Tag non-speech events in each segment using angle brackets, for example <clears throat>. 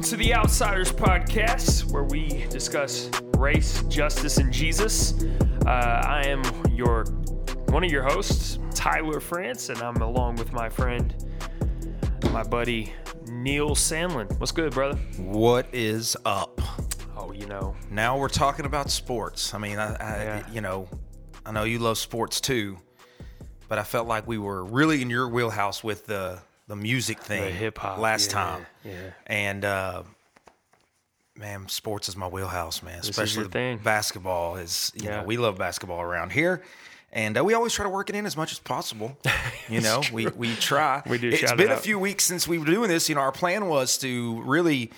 Welcome to the Outsiders Podcast, where we discuss race, justice, and Jesus. Uh, I am your one of your hosts, Tyler France, and I'm along with my friend, my buddy Neil Sandlin. What's good, brother? What is up? Oh, you know, Now we're talking about sports. I mean, I, I Yeah. you know, I know you love sports too, but I felt like we were really in your wheelhouse with the the music thing, hip-hop, last yeah, time. yeah. And uh, man, sports is my wheelhouse, man. is Especially thing. basketball is. You Yeah. know, we love basketball around here. And uh, we always try to work it in as much as possible. <laughs> You know, we, we try. We do It's shout it been a few weeks since we were doing this. You know, our plan was to really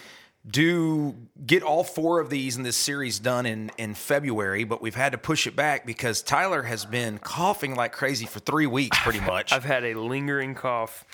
do get all four of these in this series done in in February, but we've had to push it back because Tyler has been coughing like crazy for three weeks, pretty <laughs> much. I've had a lingering cough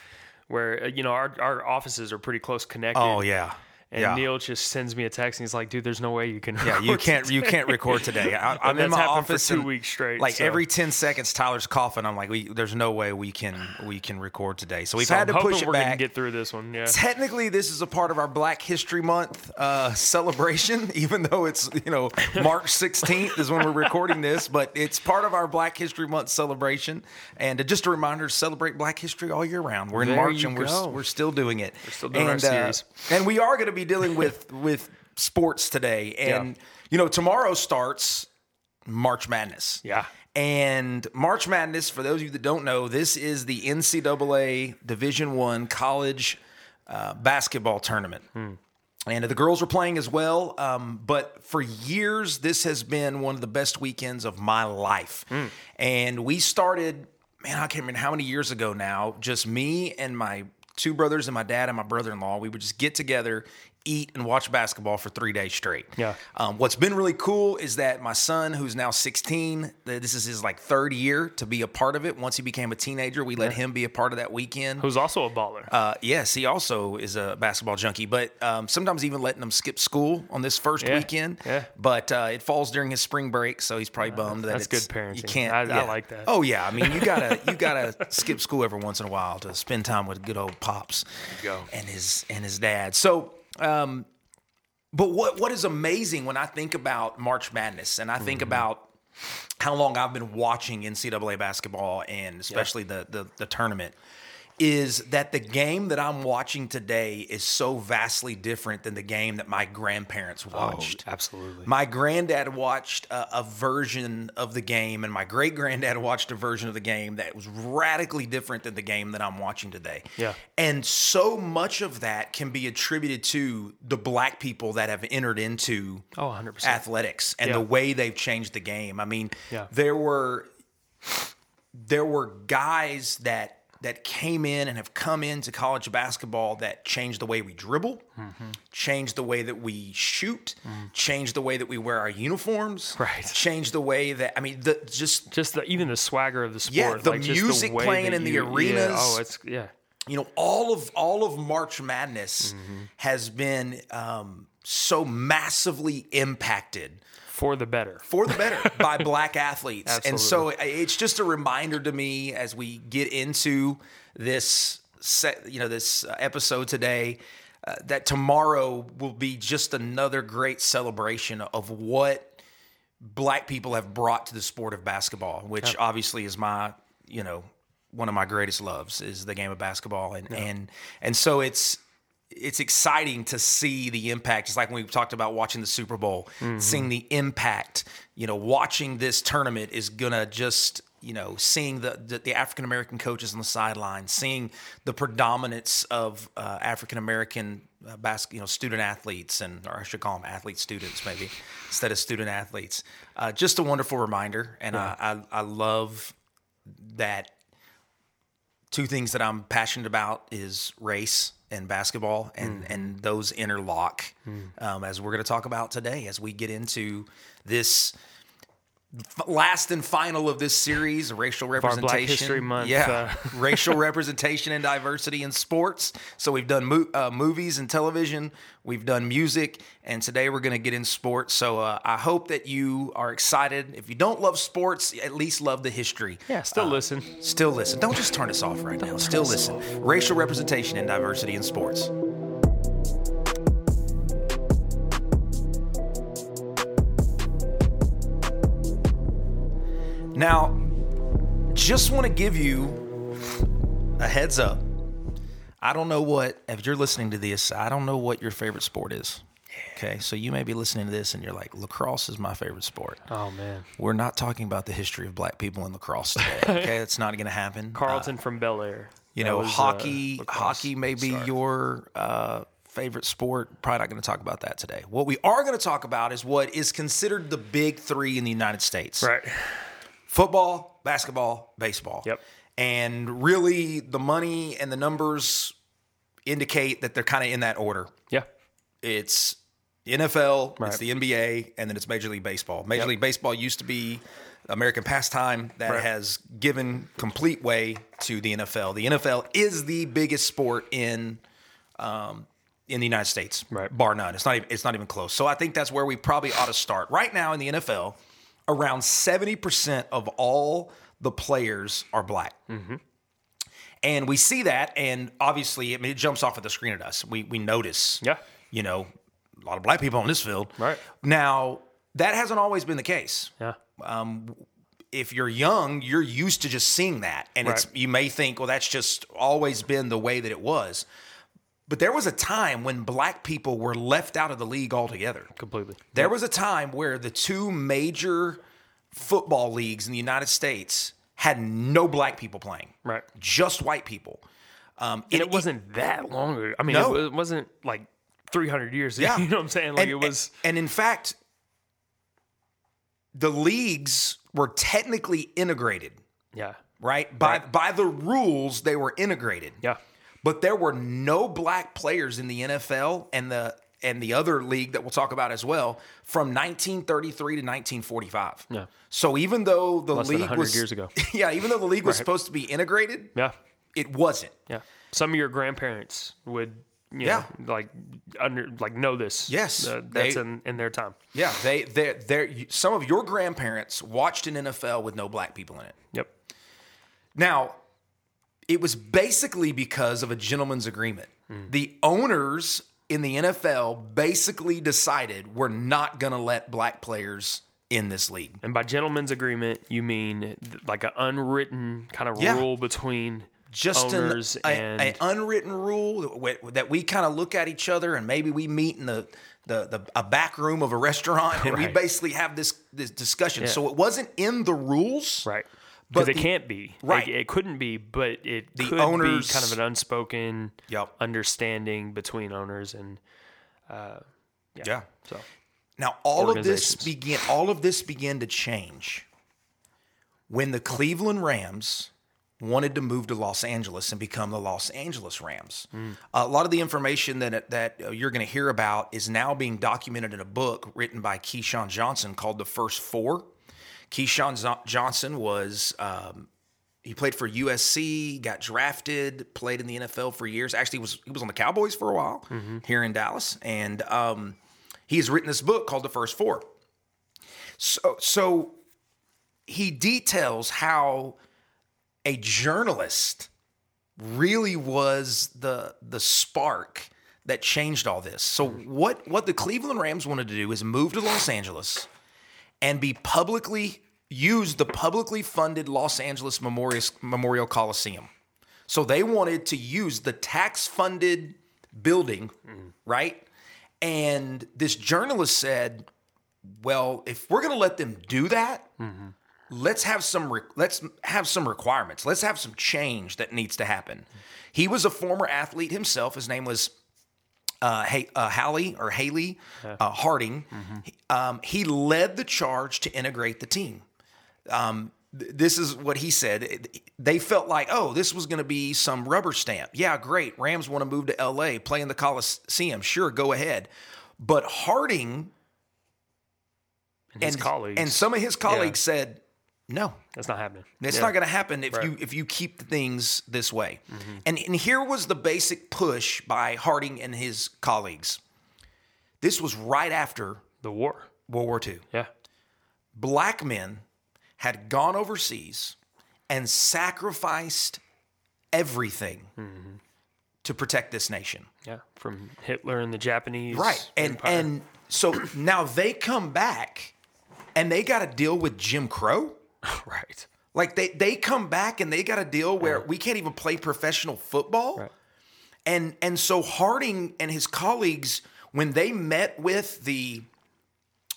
where, uh, you know, our, our offices are pretty close connected. oh yeah, And yeah. Neil just sends me a text and he's like, dude, there's no way you can. Yeah, you record can't you today." can't record today. <laughs> I, I'm in my office two and, weeks straight, Like so- every ten seconds, Tyler's coughing. I'm like, we, there's no way we can we can record today. So we've So had I'm to push it we're back. get through this one. Yeah. Technically, this is a part of our Black History Month uh, celebration, <laughs> even though it's you know March 16th is when we're recording this, but it's part of our Black History Month celebration. And uh, just a reminder to celebrate Black History all year round. We're in There March you and we're we're still doing it. We're still doing our and, series. and we are going to be dealing with <laughs> with sports today. And Yeah. you know, tomorrow starts March Madness. Yeah. And March Madness, for those of you that don't know, this is the NCAA Division One college uh, basketball tournament. And the girls were playing as well. Um, but for years, this has been one of the best weekends of my life. And we started, man, I can't remember how many years ago now, just me and my two brothers and my dad and my brother in law. We would just get together, eat, and watch basketball for three days straight. Yeah. Um, what's been really cool is that my son, who's now 16, this is his like third year to be a part of it. Once he became a teenager, we let him be a part of that weekend. Who's also a baller. Uh, yes, he also is a basketball junkie, but um, sometimes even letting him skip school on this first Yeah, weekend. yeah. But uh, it falls during his spring break, so he's probably bummed that that's it's, good parenting. You can't. I- I like that. Oh yeah, I mean you gotta <laughs> you gotta skip school every once in a while to spend time with good old pops go. and his and his dad. So. Um, but what what is amazing when I think about March Madness and I think Mm-hmm. about how long I've been watching NCAA basketball and especially the, the the tournament is that the game that I'm watching today is so vastly different than the game that my grandparents watched. Oh, absolutely. My granddad watched a, a version of the game, and my great granddad <laughs> watched a version of the game that was radically different than the game that I'm watching today. Yeah. And so much of that can be attributed to the black people that have entered into Oh, 100%. athletics and Yeah. the way they've changed the game. I mean, Yeah. there were there were guys that that came in and have come into college basketball that changed the way we dribble, Mm-hmm. changed the way that we shoot, changed the way that we wear our uniforms, Right. Changed the way that I mean, the just just the, even the swagger of the sport. Yeah, the like music way playing in the you- yeah, arenas. oh, it's yeah. you know all of all of March Madness Mm-hmm. has been um, so massively impacted For the better. for the better <laughs> by black athletes. And so it's just a reminder to me as we get into this set, you know, this uh, episode today uh, that tomorrow will be just another great celebration of what black people have brought to the sport of basketball, which obviously is my, you know, one of my greatest loves is the game of basketball. And, and, and so it's, it's exciting to see the impact. It's like when we talked about watching the Super Bowl, seeing the impact. You know, watching this tournament is gonna just you know seeing the the, the African American coaches on the sideline, seeing the predominance of uh, African American uh, bas- you know student athletes, and or I should call them athlete students maybe instead of student athletes. Uh, just a wonderful reminder, and I, I I love that two things that I'm passionate about is race and basketball, and and those interlock, um, as we're going to talk about today as we get into this last and final of this series, racial representation. Black. History Month, yeah, uh, <laughs> racial representation and diversity in sports. So we've done mo- uh, movies and television, we've done music, and today we're going to get in sports. So uh, I hope that you are excited. If you don't love sports, at least love the history. Yeah, still Uh, listen. Still listen. Don't just turn us off right now. Still listen. Racial representation and diversity in sports. Now, just want to give you a heads up. I don't know what, if you're listening to this, I don't know what your favorite sport is. Okay, so you may be listening to this and you're like, lacrosse is my favorite sport. Oh man, We're not talking about the history of black people in lacrosse today. <laughs> Okay, it's not going to happen. Carlton from Bel Air. You know, was, uh, hockey, lacrosse hockey may be star. your uh, favorite sport. Probably not going to talk about that today. What we are going to talk about is what is considered the big three in the United States right. Football, basketball, baseball. Yep. And really, the money and the numbers indicate that they're kind of in that order. Yeah. It's NFL, Right. it's the NBA, and then it's Major League Baseball. Major Yep. League Baseball used to be American pastime that Right. has given complete way to the NFL. The NFL is the biggest sport in um, in the United States, Right. bar none. It's not even, it's not even close. So I think that's where we probably ought to start. Right now in the NFL, around seventy percent of all the players are black. Mm-hmm. And we see that, and obviously, I mean, it jumps off of the screen at us. We we notice, Yeah. you know, a lot of black people on this field. Right. Now, that hasn't always been the case. Yeah. If you're young, you're used to just seeing that. And it's you may think, well, that's just always been the way that it was. But there was a time when black people were left out of the league altogether. Completely. There was a time where the two major football leagues in the United States had no black people playing. Right. Just white people. Um, And it wasn't that long ago. I mean, No. it, it wasn't like 300 years ago. <laughs> Yeah. You know what I'm saying? Like and, it was. and in fact, the leagues were technically integrated, yeah. right? By by the rules, they were integrated. Yeah. But there were no black players in the NFL and the and the other league that we'll talk about as well from 1933 to 1945. Yeah. So even though the Less league 100 was years ago. <laughs> yeah, even though the league was supposed to be integrated, Yeah. it wasn't. Yeah. Some of your grandparents would, you Yeah. know, like under like know this. Yes, Uh, that's they- in, in their time. Yeah, they they they some of your grandparents watched an NFL with no black people in it. Yep. Now, it was basically because of a gentleman's agreement. Hmm. The owners in the NFL basically decided we're not going to let black players in this league. And by gentleman's agreement, you mean like an unwritten kind of Yeah. rule between Just an, a, and a unwritten rule that we, kind of look at each other and maybe we meet in the the, the a back room of a restaurant and we <laughs> basically have this this discussion. So it wasn't in the rules, right. Because it can't be. Right. Like, it couldn't be, but it The could owners- be kind of an unspoken Yep. understanding between owners and Yeah. yeah. so Now all of this began all of this began to change when the Cleveland Rams wanted to move to Los Angeles and become the Los Angeles Rams. a lot of the information that that uh, you're going to hear about is now being documented in a book written by Keyshawn Johnson called The First Four. Keyshawn Johnson was um, he played for USC, got drafted, played in the NFL for years. Actually, was he was on the Cowboys for a while here in Dallas, and um, has written this book called The First Four. So, so he details how a journalist really was the the spark that changed all this. So, what what the Cleveland Rams wanted to do is move to Los Angeles and be publicly use the publicly funded Los Angeles Memorial Coliseum. So they wanted to use the tax funded building, right? And this journalist said, "Well, if we're going to let them do that, let's have some re- let's have some requirements. Let's have some change that needs to happen." He was a former athlete himself. His name was uh, hey, uh, Hallie or Haley uh, Harding. Um, he led the charge to integrate the team. Um, th- this is what he said. They felt like, oh, this was going to be some rubber stamp. Yeah, great. Rams want to move to LA, play in the Coliseum. Sure, go ahead. But Harding and and colleagues and some of his colleagues said, no, that's not happening. it's Yeah. not going to happen if Right. you if you keep things this way. Mm-hmm. And and here was the basic push by Harding and his colleagues. This was right after the war. World War II. Yeah. Black men had gone overseas and sacrificed everything mm-hmm. to protect this nation. Yeah. From Hitler and the Japanese. Right. And Empire. and so now they come back and they got to deal with Jim Crow. <laughs> right. Like they they come back and they got a deal where we can't even play professional football. Right. And and so Harding and his colleagues when they met with the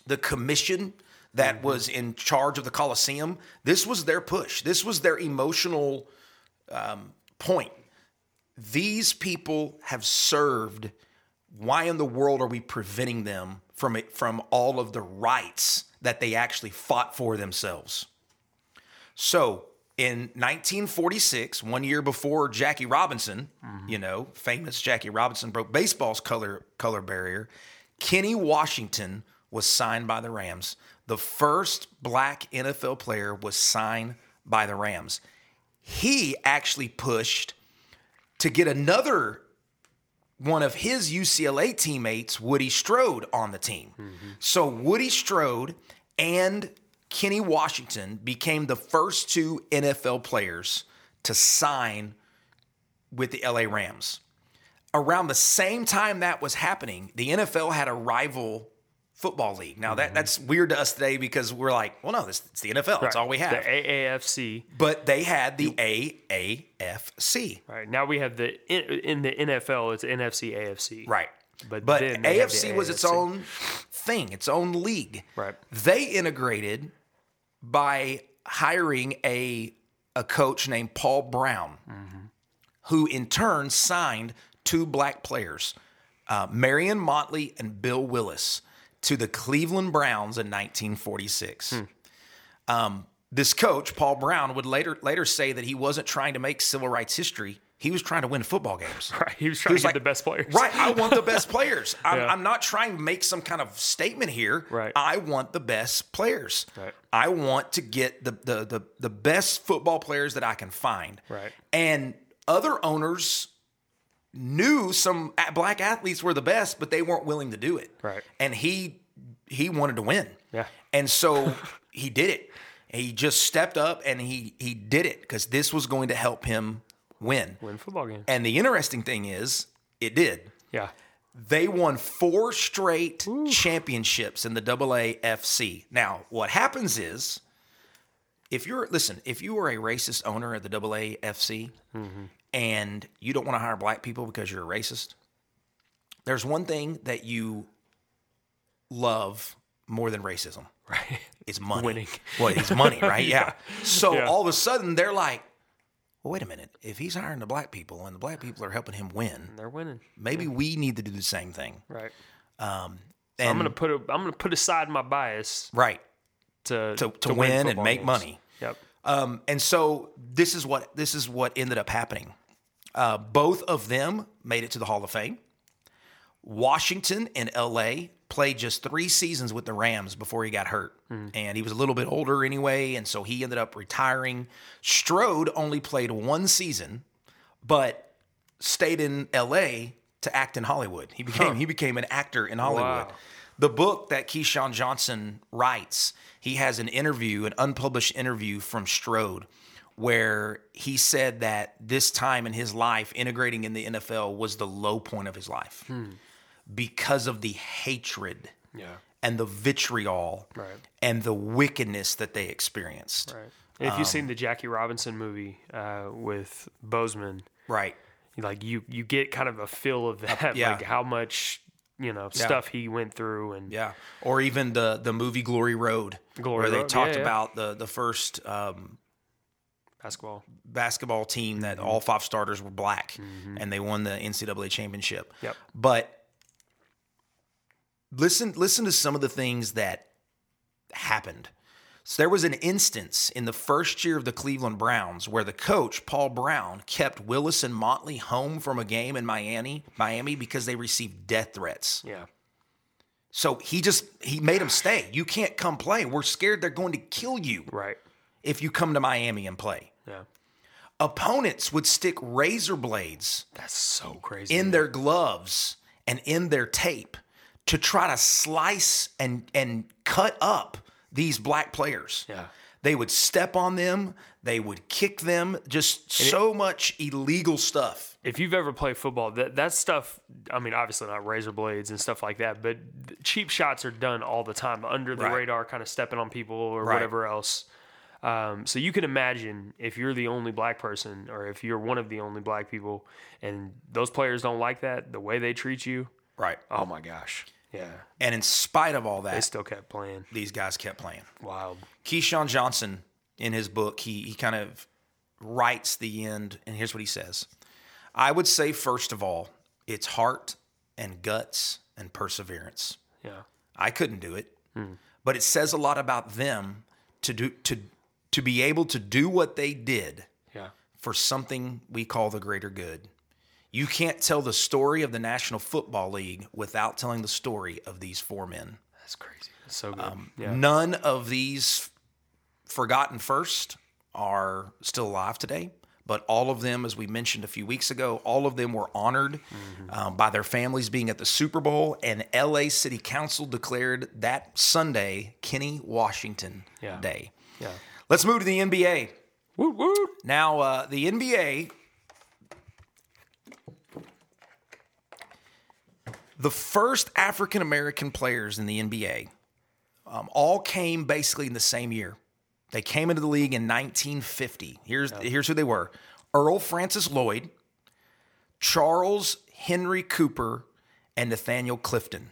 the commission that Mm-hmm. was in charge of the Coliseum, this was their push. This was their emotional um, point. These people have served. Why in the world are we preventing them from it, from all of the rights that they actually fought for themselves? So in 1946, one year before Jackie Robinson, mm-hmm. you know, famous Jackie Robinson broke baseball's color color barrier, Kenny Washington was signed by the Rams. The first black NFL player was signed by the Rams. He actually pushed to get another one of his UCLA teammates, Woody Strode, on the team. Mm-hmm. So Woody Strode and Kenny Washington became the first two NFL players to sign with the LA Rams. Around the same time that was happening, the NFL had a rival football league. Now that mm-hmm. that's weird to us today because we're like, well, no, this it's the NFL. That's all we have. The AAFC. but they had the AAFC. Right. Now we have the in, the NFL. It's NFC AFC. Right. But But then they the AFC was its own thing, its own league. Right. They integrated by hiring a a coach named Paul Brown, who in turn signed two black players, uh, Marion Motley and Bill Willis, to the Cleveland Browns in 1946. Um, this coach, Paul Brown, would later later say that he wasn't trying to make civil rights history. He was trying to win football games. <laughs> Right. He was trying to get the best players. Right. I want the best players. <laughs> I'm, Yeah. I'm not trying to make some kind of statement here. Right. I want the best players. Right. I want to get the, the the the best football players that I can find. Right. And other owners knew some black athletes were the best, but they weren't willing to do it. Right. And he he wanted to win. Yeah. And so <laughs> he did it. He just stepped up and he he did it because this was going to help him win. Win football game. And the interesting thing is, it did. Yeah. They won four straight championships in the AAFC. Now, what happens is, if you're listen, if you are a racist owner of the AAFC mm-hmm. and you don't want to hire black people because you're a racist, there's one thing that you love more than racism. Right. It's money. Winning. Well, it's money, right? <laughs> yeah. So Yeah. all of a sudden they're like, well, wait a minute. If he's hiring the black people and the black <sighs> people are helping him win, They're winning. maybe we need to do the same thing. Right. Um, I'm gonna put a, I'm gonna put aside my bias right to to, to, win, and make games. money. Yep. Um, and so this is what this is what ended up happening. Uh, both of them made it to the Hall of Fame. Washington and LA played just three seasons with the Rams before he got hurt. And he was a little bit older anyway, and so he ended up retiring. Strode only played one season, but stayed in LA to act in Hollywood. He became he became an actor in Hollywood. Wow. The book that Keyshawn Johnson writes, he has an interview, an unpublished interview from Strode, where he said that this time in his life, integrating in the NFL was the low point of his life hmm. Because of the hatred Yeah. and the vitriol Right. and the wickedness that they experienced. Right. And if Um, you've seen the Jackie Robinson movie uh, with Boseman, Right. like you you get kind of a feel of that, yeah. like how much you know stuff he went through, and Yeah. Or even the the movie Glory Road, Glory where they talked yeah, yeah. about the the first um, basketball. basketball team that all five starters were black and they won the NCAA championship. Yep. But listen listen to some of the things that happened. So there was an instance in the first year of the Cleveland Browns where the coach Paul Brown kept Willis and Motley home from a game in Miami, Miami because they received death threats. Yeah. So he just he made them stay. You can't come play. We're scared they're going to kill you Right. if you come to Miami and play. Yeah. Opponents would stick razor blades That's so crazy. in their gloves and in their tape to try to slice and and cut up these black players. Yeah. They would step on them, they would kick them, just so much illegal stuff. if you've ever played football, that that stuff. I mean, obviously not razor blades and stuff like that, but cheap shots are done all the time under the Right. radar, kind of stepping on people or Right. whatever else. Um, so you can imagine if you're the only black person, or if you're one of the only black people, and those players don't like that, the way they treat you. Right. Oh my gosh. Yeah. And in spite of all that, They still kept playing. these guys kept playing. Wild. Keyshawn Johnson, in his book, he he kind of writes the end, and here's what he says: I would say first of all, it's heart and guts and perseverance. Yeah. I couldn't do it, hmm. but it says a lot about them to do to to be able to do what they did Yeah. for something we call the greater good. You can't tell the story of the National Football League without telling the story of these four men. That's crazy. That's so good. yeah. None of these forgotten first are still alive today, but all of them, as we mentioned a few weeks ago, all of them were honored um, by their families being at the Super Bowl, and LA City Council declared that Sunday Kenny Washington Yeah. Day. Yeah. Let's move to the NBA. Woo woo. Now, uh, the NBA, the first African American players in the NBA, um, all came basically in the same year. They came into the league in 1950. Here's here's who they were: Earl Francis Lloyd, Charles Henry Cooper, and Nathaniel Clifton.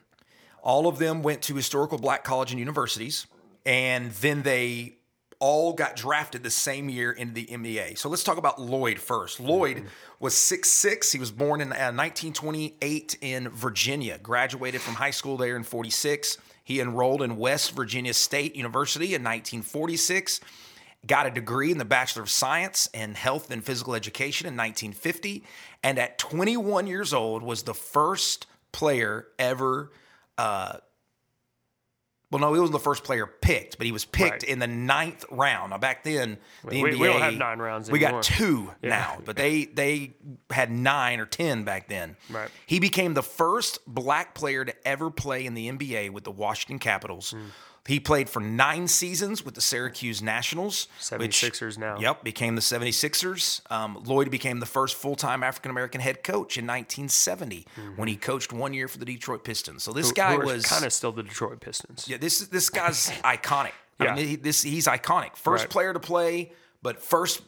All of them went to historical black college and universities, and then they all got drafted the same year into the NBA. So let's talk about Lloyd first. Lloyd was 6'6. He was born in uh, 1928 in Virginia, graduated from high school there in 46. He enrolled in West Virginia State University in 1946 got a degree in the Bachelor of Science in Health and Physical Education in 1950, and at 21 years old was the first player ever. Uh, well, no, he wasn't the first player picked, but he was picked Right. in the ninth round. Now, back then, the We- NBA we don't have nine rounds We got two Yeah. now, but they they had nine or ten back then. Right. He became the first black player to ever play in the NBA with the Washington Capitals. Hmm. He played for nine seasons with the Syracuse Nationals. which- 76ers now. Yep, became the 76ers. Um, Lloyd became the first full time African American head coach in 1970 when he coached one year for the Detroit Pistons. So this guy was kind of still the Detroit Pistons. yeah, this this guy's <laughs> iconic. I Yeah. mean, he, this he's iconic. First Right. player to play, but first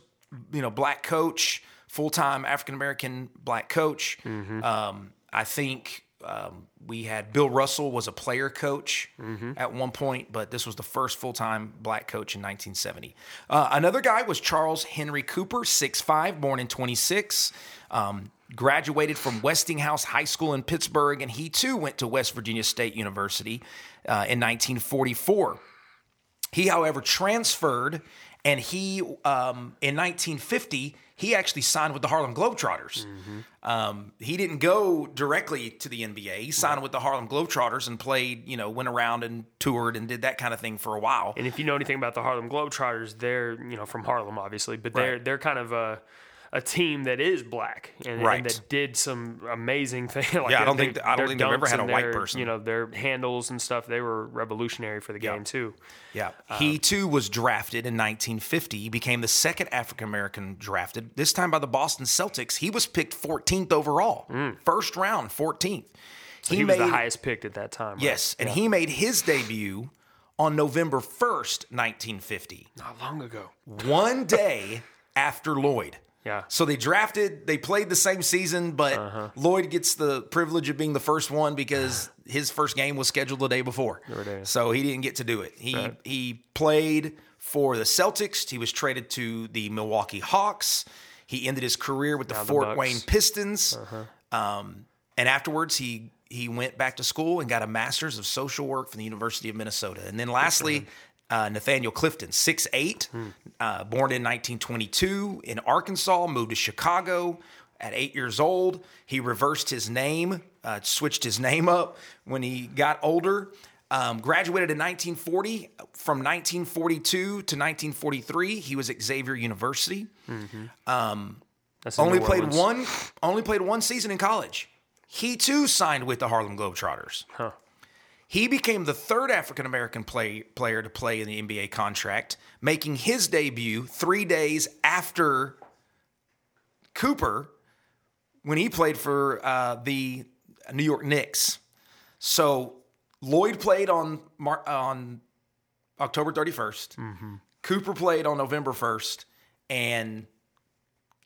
you know black coach, full time African American black coach. Mm-hmm. Um, I think um, we had Bill Russell was a player coach Mm-hmm. at one point, but this was the first full time black coach in 1970. Uh, another guy was Charles Henry Cooper, 6'5", born in 26. Um, graduated from Westinghouse High School in Pittsburgh, and he too went to West Virginia State University uh, in 1944. He, however, transferred, and he um, in 1950 he actually signed with the Harlem Globetrotters. Um, he didn't go directly to the NBA. He signed with the Harlem Globetrotters and played, you know, went around and toured and did that kind of thing for a while. And if you know anything about the Harlem Globetrotters, they're you know from Harlem, obviously, but they're Right. they're kind of a a team that is black and, Right. and that did some amazing things. <laughs> like Yeah, I don't think th- I don't think they've ever had a white their, person. You know their handles and stuff. They were revolutionary for the game too. Yeah. Uh, he too was drafted in 1950. He became the second African American drafted, this time by the Boston Celtics. He was picked 14th overall, first round, 14th. Mm. He, was the highest picked at that time. right? Yes, and he made his debut on November 1st, 1950, not long ago. one day after Lloyd. Yeah. So they drafted, they played the same season, but Uh-huh. Lloyd gets the privilege of being the first one because <sighs> his first game was scheduled the day before. So he didn't get to do it. He Right. he played for the Celtics. He was traded to the Milwaukee Hawks. He ended his career with the Now Fort Bucks. Wayne Pistons. Um, and afterwards, he he went back to school and got a master's of social work from the University of Minnesota. And then lastly, uh, Nathaniel Clifton, 6'8", uh, born in 1922 in Arkansas, moved to Chicago at eight years old. He reversed his name, uh, switched his <laughs> name up when he got older. Um, graduated in 1940. From 1942 to 1943, he was at Xavier University That's in only played one only played one season in college. He too signed with the Harlem Globetrotters. Huh. He became the third African American play, player to play in the NBA contract, making his debut three days after Cooper when he played for uh, the New York Knicks. So Lloyd played on Mar- on October 31st. Cooper played on November 1st, and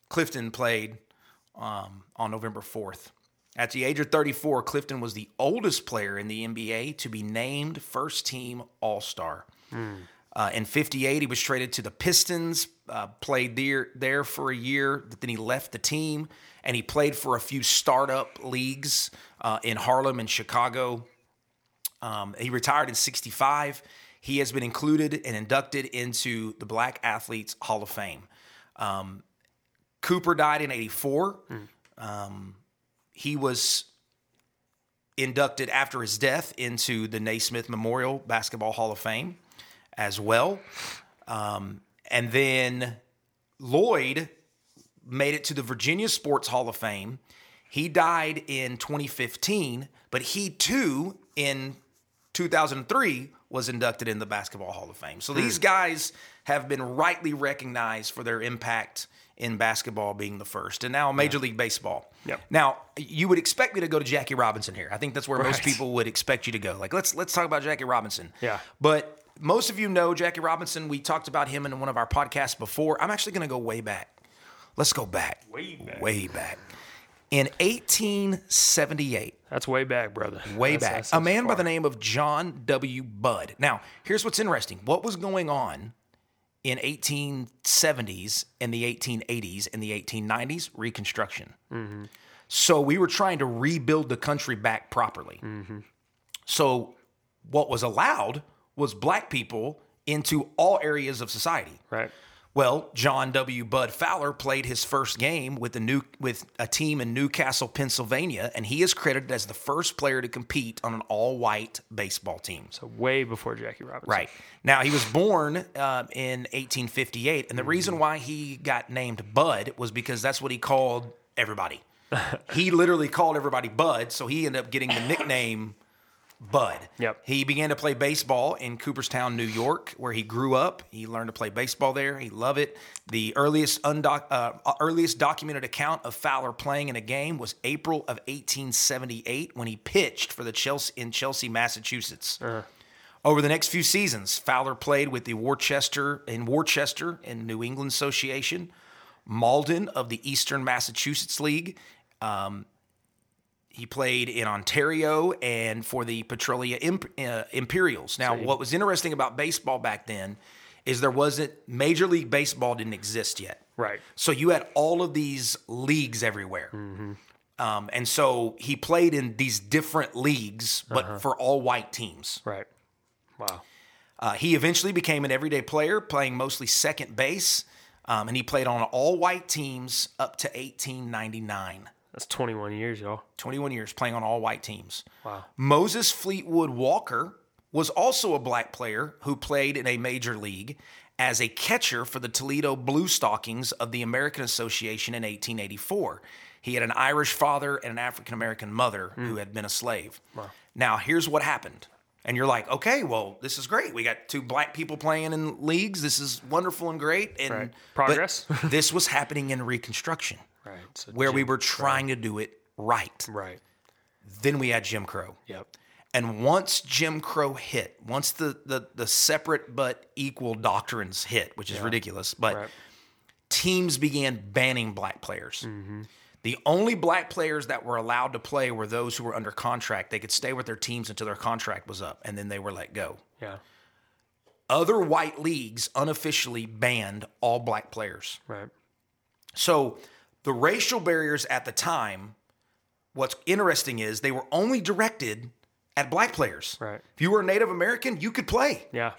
Clifton played um, on November 4th. At the age of 34, Clifton was the oldest player in the NBA to be named first team All Star. Uh, in 58, he was traded to the Pistons, uh, played there, there for a year, then he left the team and he played for a few startup leagues uh, in Harlem and Chicago. Um, he retired in 65. He has been included and inducted into the Black Athletes Hall of Fame. Um, Cooper died in 84. Um, he was inducted after his death into the Naismith Memorial Basketball Hall of Fame as well. Um, and then Lloyd made it to the Virginia Sports Hall of Fame. He died in 2015, but he too, in 2003, was inducted in the Basketball Hall of Fame. So these guys have been rightly recognized for their impact in basketball being the first, and now Major League Baseball. Yep. Now you would expect me to go to Jackie Robinson here. I think that's where most people would expect you to go. Like let's let's talk about Jackie Robinson. Yeah. But most of you know Jackie Robinson. We talked about him in one of our podcasts before. I'm actually going to go way back. Let's go back. Way back. Way back. In 1878, That's way back, brother. way That's- back, that's- a that's man by the name of John W. Bud. Now, here's what's interesting. What was going on in 1870s in the 1880s in the 1890s? Reconstruction. Mm-hmm. So we were trying to rebuild the country back properly. Mm-hmm. So what was allowed was black people into all areas of society. Right. Well, John W. Bud Fowler played his first game with the new with a team in Newcastle, Pennsylvania, and he is credited as the first player to compete on an all-white baseball team. So way before Jackie Robinson. Right now, he was born uh, in 1858, and the reason why he got named Bud was because that's what he called everybody. he literally called everybody Bud, so he ended up getting the nickname Bud. Yep. He began to play baseball in Cooperstown, New York, where he grew up. He learned to play baseball there. He loved it. The earliest undoc- uh, earliest documented account of Fowler playing in a game was April of 1878 when he pitched for the Chelsea in Chelsea, Massachusetts. Over the next few seasons, Fowler played with the Worcester in Worcester in New England Association, Malden of the Eastern Massachusetts League. Um, he played in Ontario and for the Petrolia Imp- uh, Imperials. Now, what was interesting about baseball back then is there wasn't Major League Baseball didn't exist yet. Right. So you had all of these leagues everywhere. Um, and so he played in these different leagues, but for all white teams. Right. Wow. Uh, he eventually became an everyday player, playing mostly second base, um, and he played on all white teams up to 1899. That's 21 years, y'all. 21 years playing on all white teams. Wow. Moses Fleetwood Walker was also a black player who played in a major league as a catcher for the Toledo Blue Stockings of the American Association in 1884. He had an Irish father and an African American mother who mm. had been a slave. Wow. Now, here's what happened. And you're like, okay, well, this is great. We got two black people playing in leagues. This is wonderful and great. And Right. Progress. <laughs> this was happening in Reconstruction, Right. So where we were trying to do it right. Right. Then we had Jim Crow. Yep. And once Jim Crow hit, once the the, the separate but equal doctrines hit, which is ridiculous, but Right. teams began banning black players. Mm-hmm. The only black players that were allowed to play were those who were under contract. They could stay with their teams until their contract was up, and then they were let go. Yeah. Other white leagues unofficially banned all black players. Right. So the racial barriers at the time, what's interesting is they were only directed at black players. Right. If you were a Native American, you could play. Yeah.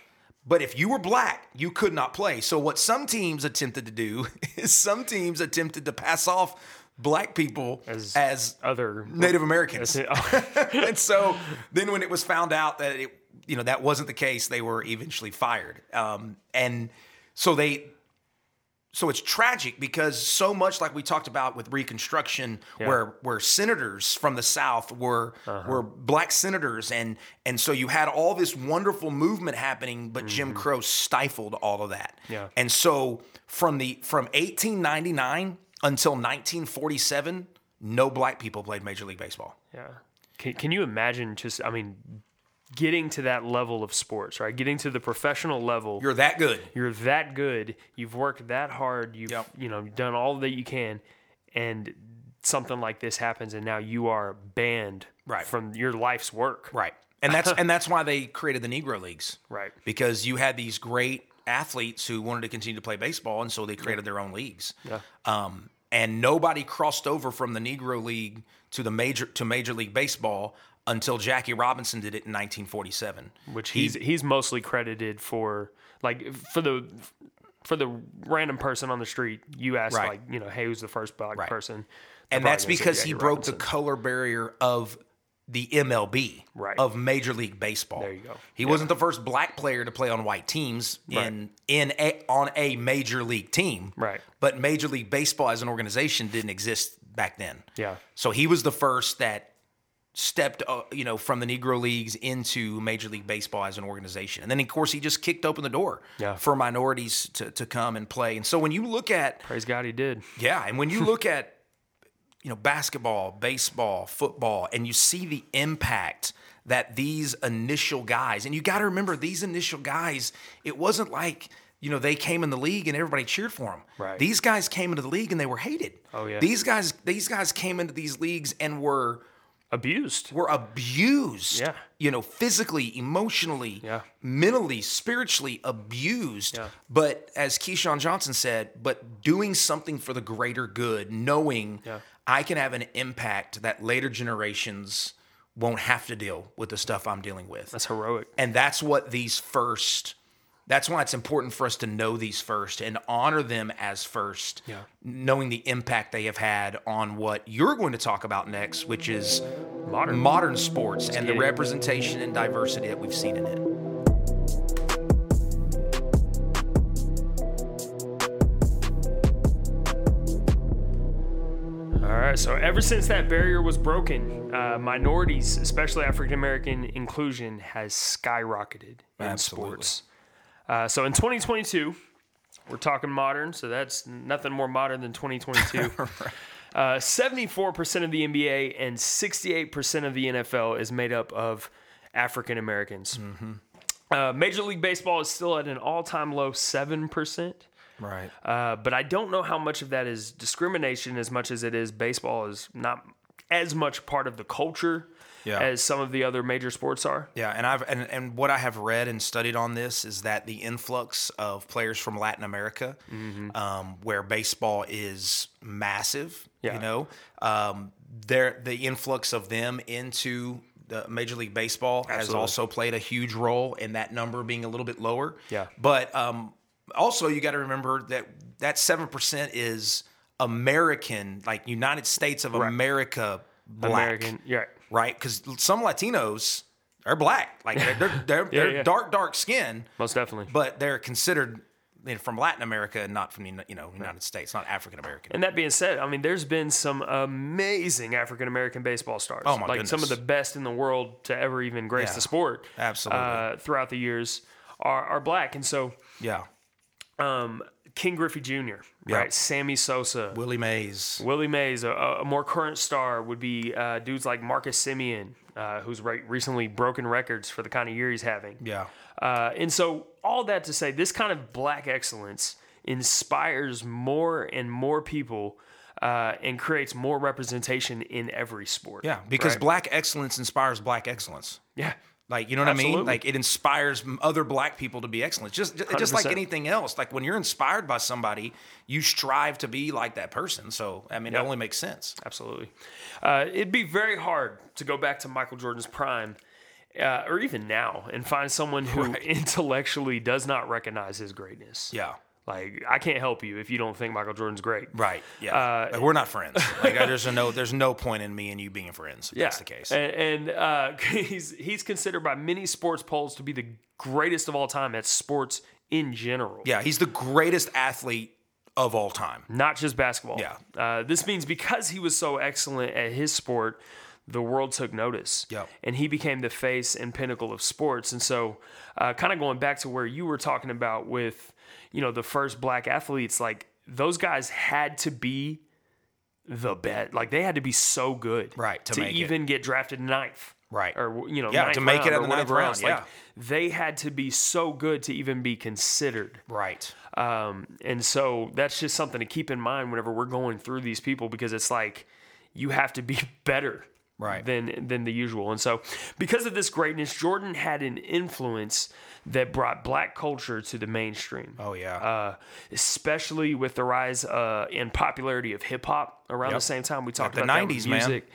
But if you were black, you could not play. So what some teams attempted to do <laughs> is some teams attempted to pass off black people As- as, Other Native Americans. It. <laughs> Oh, <laughs> and so then when it was found out that it you know that wasn't the case, they were eventually fired. Um, and so they so it's tragic because so much like we talked about with Reconstruction, where where senators from the South were uh-huh. were black senators, and and so you had all this wonderful movement happening, but Jim mm-hmm. Crow stifled all of that. Yeah. And so from the from 1899 until 1947, no black people played Major League Baseball. yeah. Can, can you imagine just, I mean, getting to that level of sports, right? Getting to the professional level. You're that good. You're that good. You've worked that hard. You've Yep. you know done all that you can, and something like this happens, and now you are banned Right. from your life's work. Right. And that's and that's why they created the Negro Leagues. Right. Because you had these great athletes who wanted to continue to play baseball, and so they created their own leagues. Yeah. Um, and nobody crossed over from the Negro League to the major to Major League Baseball until Jackie Robinson did it in 1947. Which He- he's he's mostly credited for, like for the for the random person on the street. You ask Right. like you know, hey, who's the first black Right. person? and that's probably gonna say because he broke Robinson. the color barrier of the MLB, Right. of Major League Baseball. There you go. He wasn't the first black player to play on white teams in in a, on a major league team. Right. But Major League Baseball as an organization didn't exist back then. Yeah. So he was the first that stepped, uh, you know, from the Negro leagues into Major League Baseball as an organization, and then of course he just kicked open the door Yeah. for minorities to to come and play. And so when you look at Praise God, he did. yeah, and when you look <laughs> at you know basketball, baseball, football, and you see the impact that these initial guys, and you got to remember these initial guys, it wasn't like you know they came in the league and everybody cheered for them. Right. These guys came into the league and they were hated. Oh, yeah. These guys, these guys came into these leagues and were Abused. were abused. Yeah. You know, physically, emotionally, Yeah. mentally, spiritually abused. Yeah. But as Keyshawn Johnson said, but doing something for the greater good, knowing Yeah. I can have an impact that later generations won't have to deal with the stuff I'm dealing with. That's heroic. And that's what these first that's why it's important for us to know these first and honor them as first, Yeah. knowing the impact they have had on what you're going to talk about next, which is Modern. modern sports and the representation and diversity that we've seen in it. All right. So ever since that barrier was broken, uh, minorities, especially African American inclusion, has skyrocketed in Absolutely. sports. Uh, so in 2022, we're talking modern. So that's nothing more modern than 2022. <laughs> Uh, 74% of the NBA and 68% of the NFL is made up of African Americans. Uh, Major League Baseball is still at an all time low 7%. Right. Uh, but I don't know how much of that is discrimination as much as it is baseball is not as much part of the culture Yeah. as some of the other major sports are. Yeah, and I've and, and what I have read and studied on this is that the influx of players from Latin America, um, where baseball is massive, Yeah. you know, um, there the influx of them into the Major League Baseball has also played a huge role in that number being a little bit lower. Yeah. but um, also you got to remember that that seven percent is American, like United States of America, black American, yeah, right? Because some Latinos are black, like they're they're, they're, <laughs> they're yeah. dark dark skin, most definitely. but they're considered you know, from Latin America and not from the you know United States, not African American. And that being said, I mean, there's been some amazing African American baseball stars. Oh, my like some of the best in the world to ever even grace Yeah, the sport. absolutely. Uh, throughout the years are, are black, and so Yeah, um, Ken Griffey Jr. Right, Sammy Sosa, Willie Mays. Willie Mays, a, a more current star would be uh, dudes like Marcus Semien, uh, who's right, recently broken records for the kind of year he's having. Yeah, Uh, and so, all that to say, this kind of black excellence inspires more and more people uh, and creates more representation in every sport. yeah, because Right? black excellence inspires black excellence. yeah, Like you know what I mean? Like it inspires other black people to be excellent. Just just, like 100%. anything else. Like when you're inspired by somebody, you strive to be like that person. So I mean, it only makes sense. absolutely. Uh, it'd be very hard to go back to Michael Jordan's prime. Uh, or even now, and find someone who Right. intellectually does not recognize his greatness. Yeah. Like I can't help you if you don't think Michael Jordan's great. Right. Yeah. Uh, Like, we're not friends. Like there's no there's no point in me and you being friends. If That's the case. And, and uh, <laughs> he's he's considered by many sports polls to be the greatest of all time at sports in general. yeah, he's the greatest athlete of all time. Not just basketball. Yeah. Uh, this means because he was so excellent at his sport, the world took notice. Yep. And he became the face and pinnacle of sports. And so, uh, kind of going back to where you were talking about with, you know, the first black athletes, like those guys had to be the bet. Like they had to be so good. Right, to To, make it. even get drafted ninth. Right. Or you know, Yeah, to make it at the ninth round, else. Like yeah. they had to be so good to even be considered. Right. Um, and so that's just something to keep in mind whenever we're going through these people because it's like you have to be <laughs> better Right. than than the usual. And so because of this greatness, Jordan had an influence that brought black culture to the mainstream. Oh yeah. Uh, especially with the rise uh, in popularity of hip hop around Yep. the same time we talked about the with 90s, man. music,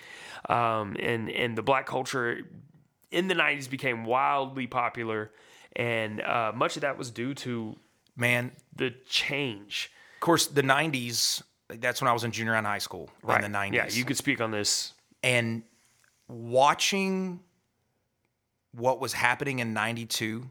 um, and and the black culture in the '90s became wildly popular, and uh, much of that was due to Man, the change. of course, the '90s. That's when I was in junior and high school in the '90s. Yeah, you could speak on this. and watching what was happening in 92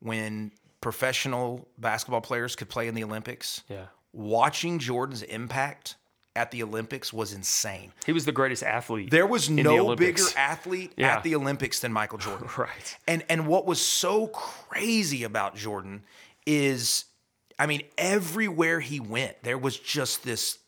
when professional basketball players could play in the Olympics, Yeah. watching Jordan's impact at the Olympics was insane. He was the greatest athlete. There was no bigger athlete Yeah. at the Olympics than Michael Jordan. <laughs> Right. And and what was so crazy about Jordan is I mean everywhere he went there was just this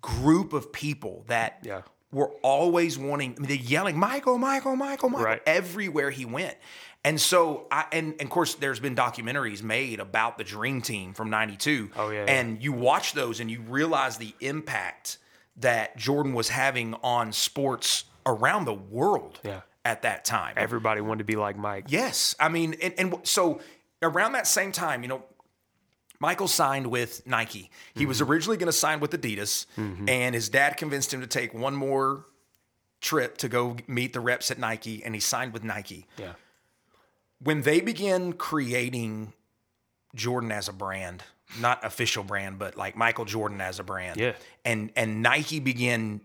group of people that Yeah. Were always wanting I mean, they're yelling Michael Michael Michael Michael Right. everywhere he went. And so I and, and of course there's been documentaries made about the dream team from 92 Oh, yeah, yeah. and you watch those and you realize the impact that Jordan was having on sports around the world Yeah. at that time. Everybody wanted to be like Mike. Yes, I mean, and, and so around that same time, you know, Michael signed with Nike. He was Mm-hmm. originally going to sign with Adidas, and his dad convinced him to take one more trip to go meet the reps at Nike, and he signed with Nike. Yeah. When they began creating Jordan as a brand, not official brand, but like Michael Jordan as a brand, Yeah. and and Nike began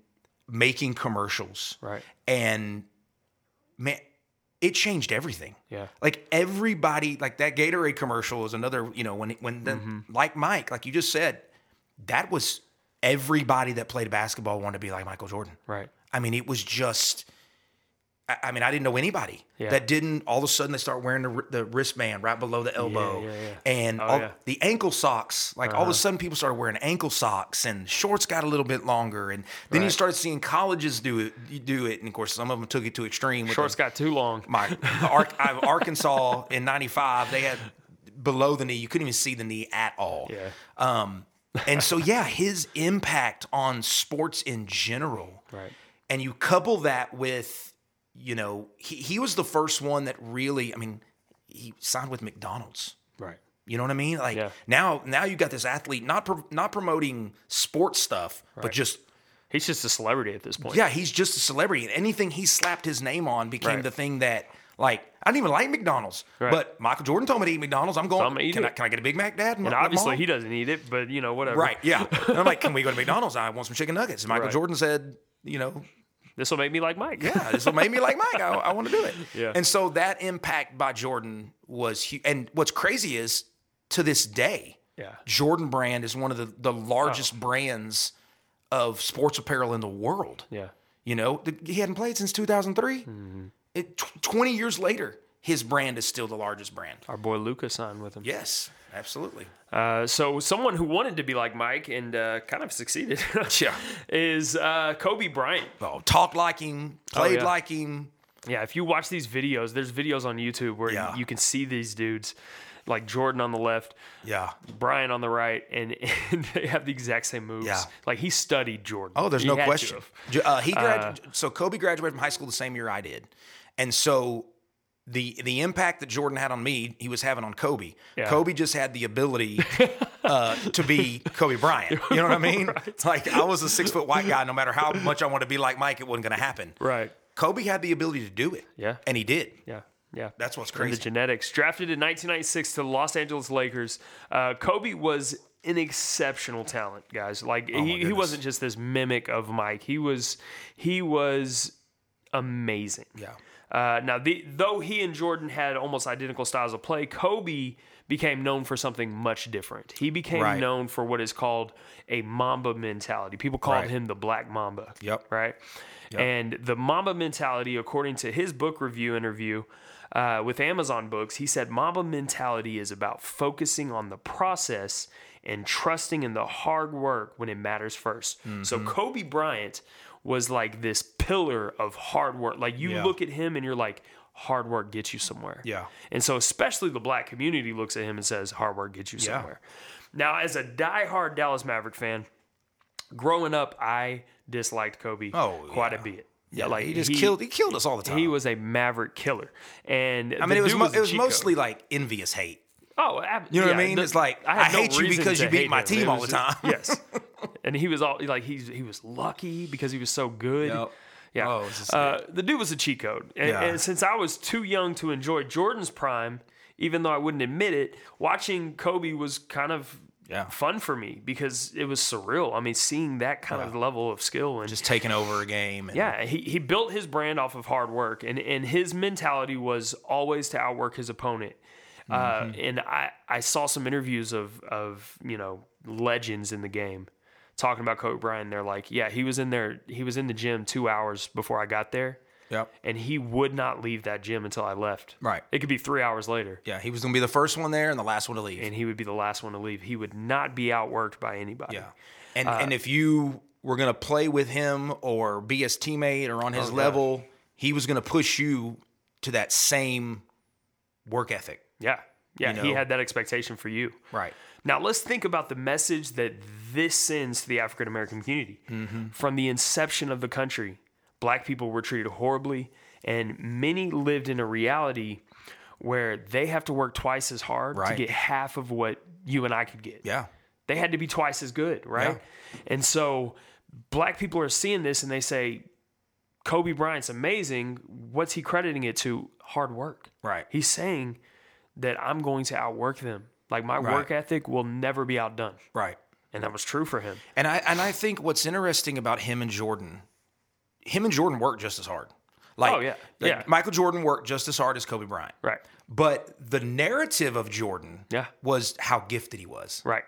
making commercials, Right. and man, it changed everything. Yeah. Like everybody, like that Gatorade commercial is another, you know, when when the Mm-hmm. like Mike, like you just said, that was everybody that played basketball wanted to be like Michael Jordan. Right. I mean, it was just. I I mean, I didn't know anybody Yeah. that didn't. All of a sudden, they start wearing the, the wristband right below the elbow, yeah, yeah. and Oh, all. Uh-huh. the ankle socks. Like all of a sudden, people started wearing ankle socks, and shorts got a little bit longer. And then you Right. started seeing colleges do it. You do it, and of course, some of them took it to extreme. With Shorts the- got too long. my Arkansas in '95, they had below the knee. You couldn't even see the knee at all. Yeah. Um, and so yeah, his impact on sports in general. Right. And you couple that with, you know, he he was the first one that really. I mean, he signed with McDonald's. Right. You know what I mean? Like Yeah. now, now you got this athlete not pro- not promoting sports stuff, but just He's just a celebrity at this point. yeah, he's just a celebrity, and anything he slapped his name on became Right. the thing that like I didn't even like McDonald's, Right. but Michael Jordan told me to eat McDonald's. I'm going. I'm gonna eat can, I, can I get a Big Mac, Dad? And obviously he doesn't eat it, but you know whatever. right, yeah. <laughs> And I'm like, can we go to McDonald's? I want some chicken nuggets. And Michael Right. Jordan said, you know, This will make me like Mike. yeah, this will make me like Mike. I, I want to do it. Yeah. And so that impact by Jordan was huge. And what's crazy is to this day, Yeah. Jordan brand is one of the, the largest Oh. brands of sports apparel in the world. Yeah. You know, he hadn't played since 2003. Mm-hmm. It, tw- 20 years later, his brand is still the largest brand. Our boy Luka signed with him. Yes, absolutely. Uh, so someone who wanted to be like Mike and uh, kind of succeeded <laughs> Yeah. is uh, Kobe Bryant. Oh, talked like him, played yeah. like him. Yeah, if you watch these videos, there's videos on YouTube where Yeah. you can see these dudes, like Jordan on the left, Yeah. Bryant on the right, and, <laughs> and they have the exact same moves. Yeah. Like he studied Jordan. Oh, there's He no question. Uh, he grad- so Kobe graduated from high school the same year I did, and so the the impact that Jordan had on me, he was having on Kobe. Yeah. Kobe just had the ability <laughs> uh, to be Kobe Bryant. You know what I mean? It's like I was a six foot white guy. No matter how much I wanted to be like Mike, it wasn't going to happen. Right. Kobe had the ability to do it. Yeah. and he did. Yeah. Yeah. That's what's And crazy. the genetics. Drafted in 1996 to the Los Angeles Lakers, uh, Kobe was an exceptional talent, guys. Like he, he wasn't just this mimic of Mike. He was he was amazing. Yeah. Uh, now, the, though he and Jordan had almost identical styles of play, Kobe became known for something much different. He became Right. known for what is called a Mamba mentality. People called Right. him the Black Mamba. Yep. Right. And the Mamba mentality, according to his book review interview uh, with Amazon Books, he said Mamba mentality is about focusing on the process and trusting in the hard work when it matters 1st So Mm-hmm. Kobe Bryant was like this pillar of hard work. Like you Yeah. look at him and you're like, hard work gets you somewhere. Yeah. And so especially the black community looks at him and says, hard work gets you Yeah. somewhere. Now, as a diehard Dallas Maverick fan, growing up, I disliked Kobe Oh, quite yeah. a bit. Yeah, like he just killed. He killed us all the time. He was a Maverick killer, and I mean, it was, mo- it was mostly like envious hate. Oh, ab- You know what I mean? the- It's like, had I hate you because you beat my him. team all the just- time. yes, <laughs> and he was all like he's he was lucky because he was so good. Yep. Yeah, Oh, just- uh, the dude was a cheat code, and, Yeah. and since I was too young to enjoy Jordan's prime, even though I wouldn't admit it, watching Kobe was kind of Yeah. fun for me because it was surreal. I mean, seeing that kind of level of skill and Just taking over a game. And, yeah, he, he built his brand off of hard work, and, and his mentality was always to outwork his opponent. Uh, and I, I saw some interviews of, of you know legends in the game talking about Kobe Bryant. They're like, yeah, he was in there, he was in the gym two hours before I got there, Yep. and he would not leave that gym until I left. Right. It could be three hours later, Yeah. He was going to be the first one there and the last one to leave. and he would be the last one to leave. He would not be outworked by anybody. Yeah. And Uh, and if you were going to play with him or be his teammate or on his Oh, level, he was going to push you to that same work ethic. Yeah, yeah. You He had that expectation for you. Right. Now let's think about the message that this sends to the African American community. Mm-hmm. From the inception of the country, black people were treated horribly, and many lived in a reality where they have to work twice as hard to get half of what you and I could get. Yeah. They had to be twice as good, right? And so black people are seeing this and they say, Kobe Bryant's amazing. What's he crediting it to? Hard work. Right. He's saying that I'm going to outwork them. Like my work ethic will never be outdone. Right. And that was true for him. And I and I think what's interesting about him and Jordan, him and Jordan worked just as hard. Like, Oh, yeah. like Yeah. Michael Jordan worked just as hard as Kobe Bryant. Right. But the narrative of Jordan Yeah. was how gifted he was. Right.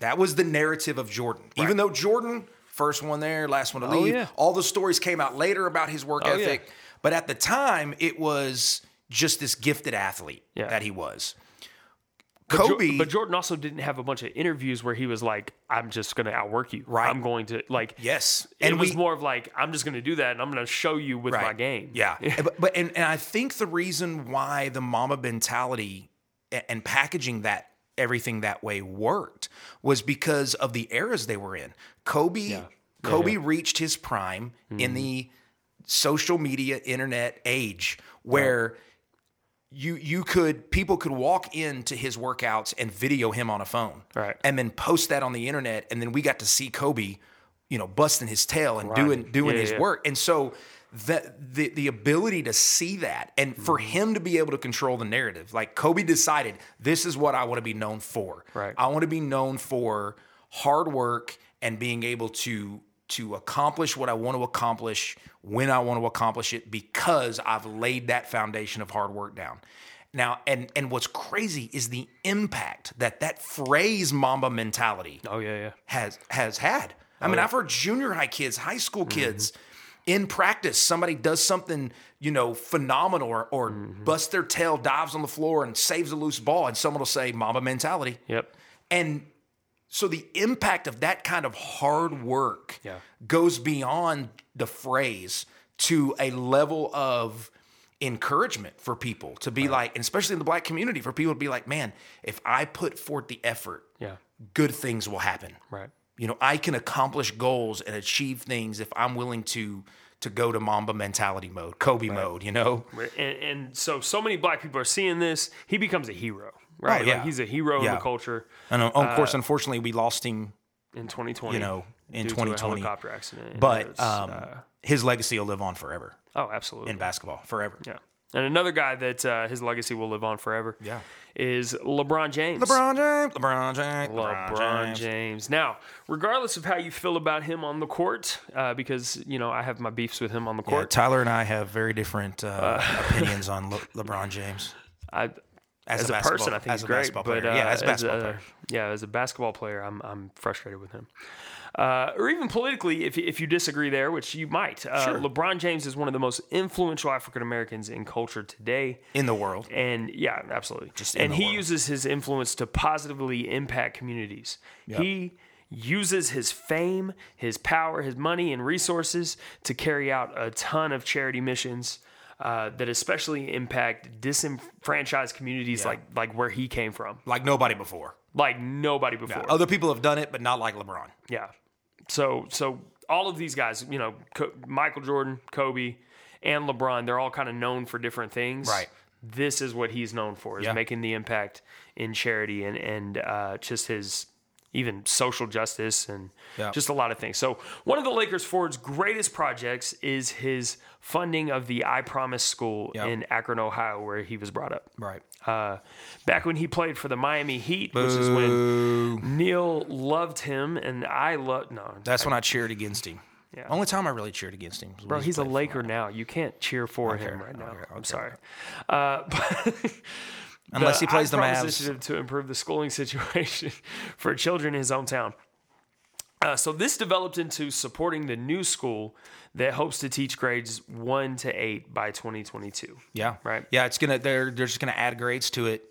That was the narrative of Jordan. Even though Jordan, first one there, last one to oh, leave, Oh, yeah. all the stories came out later about his work Oh, yeah. ethic. But at the time, it was just this gifted athlete Yeah. that he was. But Jo- Kobe, but Jordan also didn't have a bunch of interviews where he was like, I'm just going to outwork you. Right. I'm going to, like, yes, and it was more of like, I'm just going to do that and I'm going to show you with my game. Yeah, <laughs> but, but and, and I think the reason why the Mamba mentality and packaging that everything that way worked was because of the eras they were in. Kobe, Kobe reached his prime Mm-hmm. in the social media internet age where. You, you could people could walk into his workouts and video him on a phone, Right. And then post that on the internet, and then we got to see Kobe, you know, busting his tail and doing doing Yeah, his yeah. work. And so that the the ability to see that and for Mm-hmm. him to be able to control the narrative, like Kobe decided, this is what I want to be known for. Right. I want to be known for hard work and being able to to accomplish what I want to accomplish when I want to accomplish it because I've laid that foundation of hard work down. Now, and and what's crazy is the impact that that phrase "Mamba mentality" Oh, yeah, yeah. has has had. I Oh, mean, I've heard junior high kids, high school Mm-hmm. kids, in practice, somebody does something you know phenomenal, or, or Mm-hmm. busts their tail, dives on the floor, and saves a loose ball, and someone will say "Mamba mentality," Yep. and so the impact of that kind of hard work Yeah. goes beyond the phrase to a level of encouragement for people to be like, and especially in the black community, for people to be like, man, if I put forth the effort, Yeah. good things will happen. Right. You know, I can accomplish goals and achieve things if I'm willing to to go to Mamba mentality mode, Kobe mode. You know, And, and so, so many black people are seeing this. He becomes a hero, right? Oh, yeah. Like he's a hero in the culture and uh, of course, unfortunately, we lost him. in 2020. You know, in due 2020. to a helicopter accident. But um, uh, his legacy will live on forever oh, absolutely. in basketball, forever. yeah. And another guy that uh, his legacy will live on forever. Yeah. Is LeBron James. LeBron James, LeBron James, LeBron James. Now, regardless of how you feel about him on the court, uh, because you know I have my beefs with him on the Yeah, court. Tyler and I have very different uh, <laughs> opinions on Le- LeBron James. I, As, as, a, a, person, I think as he's a great. basketball But player. uh, yeah, as a basketball a, player. yeah, as a basketball player, I'm I'm frustrated with him. Uh, or even politically, if if you disagree there, which you might. Uh, Sure. LeBron James is one of the most influential African Americans in culture today. In the world. And yeah, absolutely. Just and he world. uses his influence to positively impact communities. He uses his fame, his power, his money, and resources to carry out a ton of charity missions uh, that especially impact disenfranchised communities like like where he came from, Like nobody before. like nobody before. Other people have done it, but not like LeBron. Yeah. So so all of these guys, you know, Co- Michael Jordan, Kobe, and LeBron, they're all kind of known for different things. Right. This is what he's known for: is Yeah. making the impact in charity and and uh, just his even social justice and Yeah. just a lot of things. So one of the Lakers forward's greatest projects is his funding of the I Promise School Yeah. in Akron, Ohio, where he was brought up. Right. Uh, back when he played for the Miami Heat, which is when Neil loved him and I loved no. That's when I cheered against him. Yeah. Only time I really cheered against him. was Bro, he he's a Laker now. You can't cheer for Okay, him right now. okay, I'm sorry. Uh, <laughs> but Unless he plays the Mavs. initiative to improve the schooling <laughs> situation for children in his hometown. Uh, so this developed into supporting the new school that hopes to teach grades one to eight by 2022. Yeah. Right. Yeah, it's gonna they're they're just gonna add grades to it,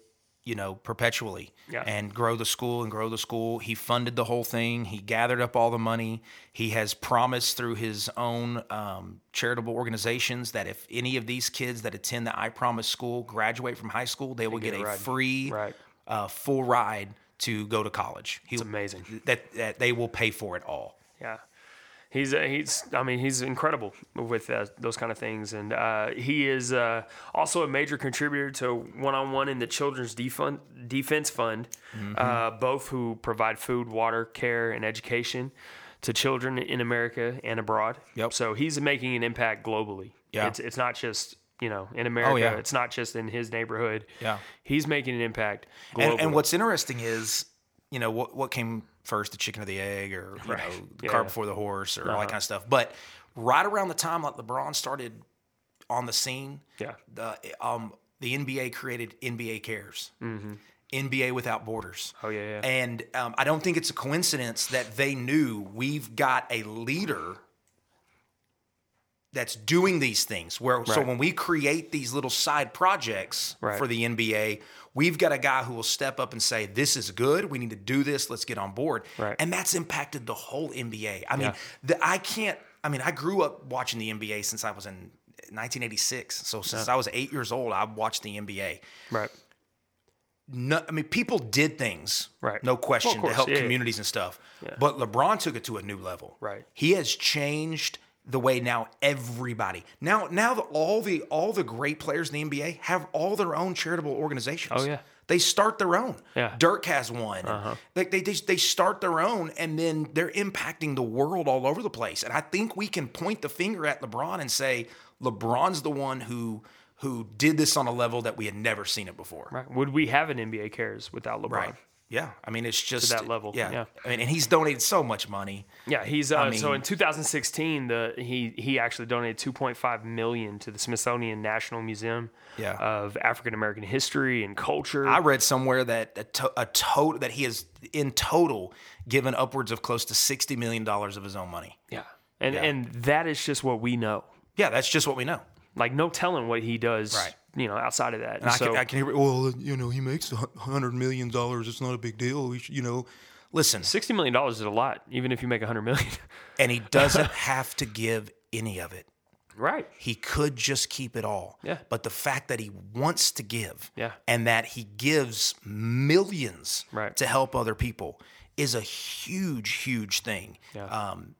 you know, perpetually. Yeah. And grow the school and grow the school. He funded the whole thing. He gathered up all the money. He has promised through his own um, charitable organizations that if any of these kids that attend the I Promise school graduate from high school, they will get get, a ride. free Right. uh, full ride to go to college. He, It's amazing. That, that they will pay for it all. Yeah. He's uh, he's I mean he's incredible with uh, those kind of things, and uh, he is uh, also a major contributor to One on One in the Children's Defund, Defense Fund, Mm-hmm. uh, both who provide food, water, care, and education to children in America and abroad. Yep. So he's making an impact globally. Yeah. It's it's not just you know in America. yeah. It's not just in his neighborhood. Yeah. He's making an impact globally. And, and what's interesting is, you know, what what came first, the chicken or the egg, or you Right. know, the Yeah. cart before the horse, or all that kind of stuff. But right around the time like LeBron started on the scene, yeah. the um the NBA created NBA Cares, NBA Without Borders. Oh yeah. Yeah. And um, I don't think it's a coincidence that they knew we've got a leader that's doing these things. Where so when we create these little side projects Right. for the NBA, we've got a guy who will step up and say, "This is good. We need to do this. Let's get on board." Right. And that's impacted the whole NBA. I mean, Yeah. the, I can't. I mean, I grew up watching the NBA since I was in 1986. So since I was eight years old, I watched the NBA right. no, I mean, people did things, Right. No question, Well, to help yeah, yeah. communities and stuff. But LeBron took it to a new level. Right. He has changed the way now everybody now now the, all the all the great players in the NBA have all their own charitable organizations. Oh, yeah. They start their own. Yeah. Uh-huh. Dirk has one. Like they, they they start their own, and then they're impacting the world all over the place. And I think we can point the finger at LeBron and say LeBron's the one who who did this on a level that we had never seen it before. Right. Would we have an NBA cares without LeBron? Right. Yeah. I mean, it's just to that level, Yeah. yeah. I mean, and he's donated so much money. Yeah, he's uh, so mean- in 2016, the he he actually donated 2.5 million to the Smithsonian National Museum Yeah. of African American History and Culture. I read somewhere that a, to, a total that he has in total given upwards of close to sixty million dollars of his own money. yeah, and Yeah. and that is just what we know. Yeah, that's just what we know. Like no telling what he does. Right. You know, outside of that. And I, so can, I can hear, well, you know, he makes a hundred million dollars. It's not a big deal. We should, you know, listen. 60 million dollars is a lot, even if you make 100 million. <laughs> And he doesn't have to give any of it. right. He could just keep it all. Yeah. But the fact that he wants to give Yeah. and that he gives millions Right. to help other people is a huge, huge thing Yeah. um,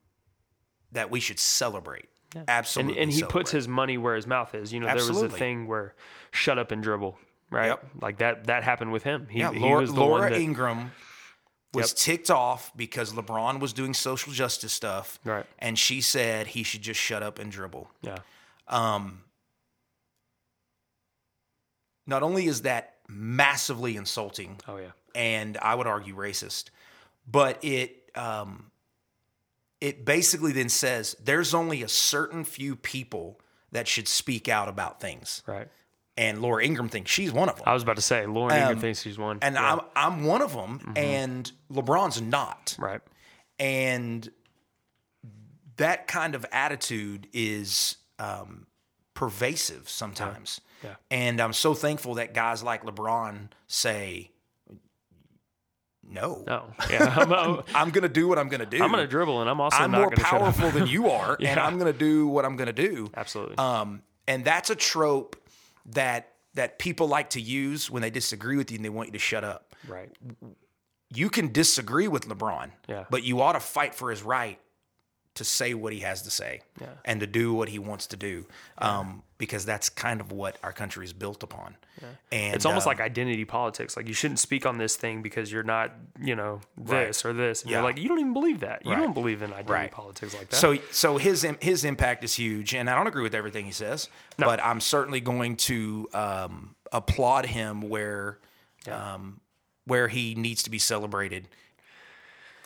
that we should celebrate. And, Absolutely. and he puts his money where his mouth is. You know, there was a thing where shut up and dribble, right? Yep. Like that that happened with him. He, Yeah, he Laura, was the Laura one that, Ingraham was Yep. ticked off because LeBron was doing social justice stuff. Right. And she said he should just shut up and dribble. Yeah. Um, Not only is that massively insulting, Oh yeah. and I would argue racist, but it um, it basically then says there's only a certain few people that should speak out about things, Right. and Laura Ingraham thinks she's one of them, I was about to say Laura Ingraham thinks she's one. and Yeah. I'm I'm one of them, and LeBron's not, right. and that kind of attitude is um, pervasive sometimes. Yeah. And I'm so thankful that guys like LeBron say, no. No. Yeah. I'm, I'm, <laughs> I'm going to do what I'm going to do. I'm going to dribble, and I'm also I'm not more going to shut up. powerful than you are, <laughs> and I'm going to do what I'm going to do. Absolutely. Um, and that's a trope that that people like to use when they disagree with you and they want you to shut up. right. You can disagree with LeBron, Yeah. but you ought to fight for his right to say what he has to say Yeah. and to do what he wants to do, um, because that's kind of what our country is built upon. And It's almost uh, like identity politics. Like you shouldn't speak on this thing because you're not, you know, this or this. And Yeah. you're like, you don't even believe that. You Right. don't believe in identity Right. politics like that. So, so his his impact is huge, and I don't agree with everything he says, but I'm certainly going to um, applaud him where um, where he needs to be celebrated.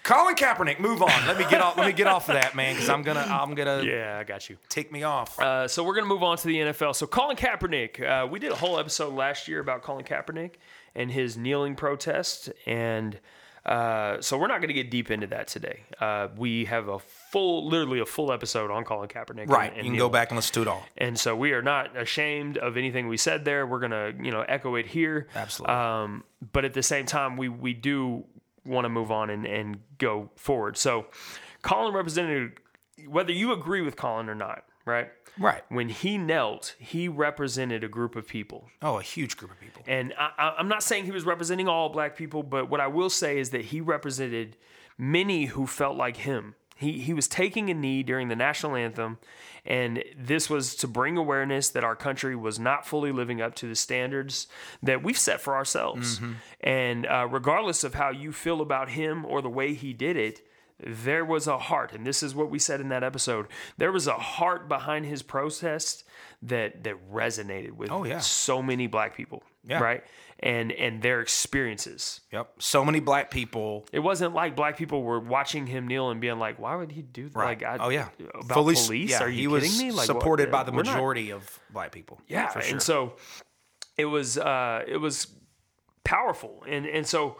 Colin Kaepernick, move on. Let me get off. Let me get off of that, man, because I'm gonna I'm gonna yeah, I got you. take me off. Uh, so we're going to move on to the NFL. So Colin Kaepernick, uh, we did a whole episode last year about Colin Kaepernick and his kneeling protest, and uh, so we're not going to get deep into that today. Uh, we have a full, literally a full episode on Colin Kaepernick. and- right, and you can go back and listen to it all. And so we are not ashamed of anything we said there. We're gonna, you know, echo it here. Absolutely. Um, but at the same time, we we do want to move on and, and go forward. So Colin represented whether you agree with Colin or not, right? Right. When he knelt, he represented a group of people. Oh, a huge group of people. And I, I'm not saying he was representing all black people, but what I will say is that he represented many who felt like him. He, he was taking a knee during the national anthem, and this was to bring awareness that our country was not fully living up to the standards that we've set for ourselves. And uh, regardless of how you feel about him or the way he did it, there was a heart, and this is what we said in that episode. There was a heart behind his protest that that resonated with Oh, yeah. so many black people, Yeah. right? And and their experiences. Yep. So many black people. It wasn't like black people were watching him kneel and being like, "Why would he do that?" Right. Like, I, oh yeah. about Fully- police? Yeah, Are you he kidding me? Like, what- supported by the we're not- majority of black people. yeah, sure. and so it was uh, it was powerful, and and so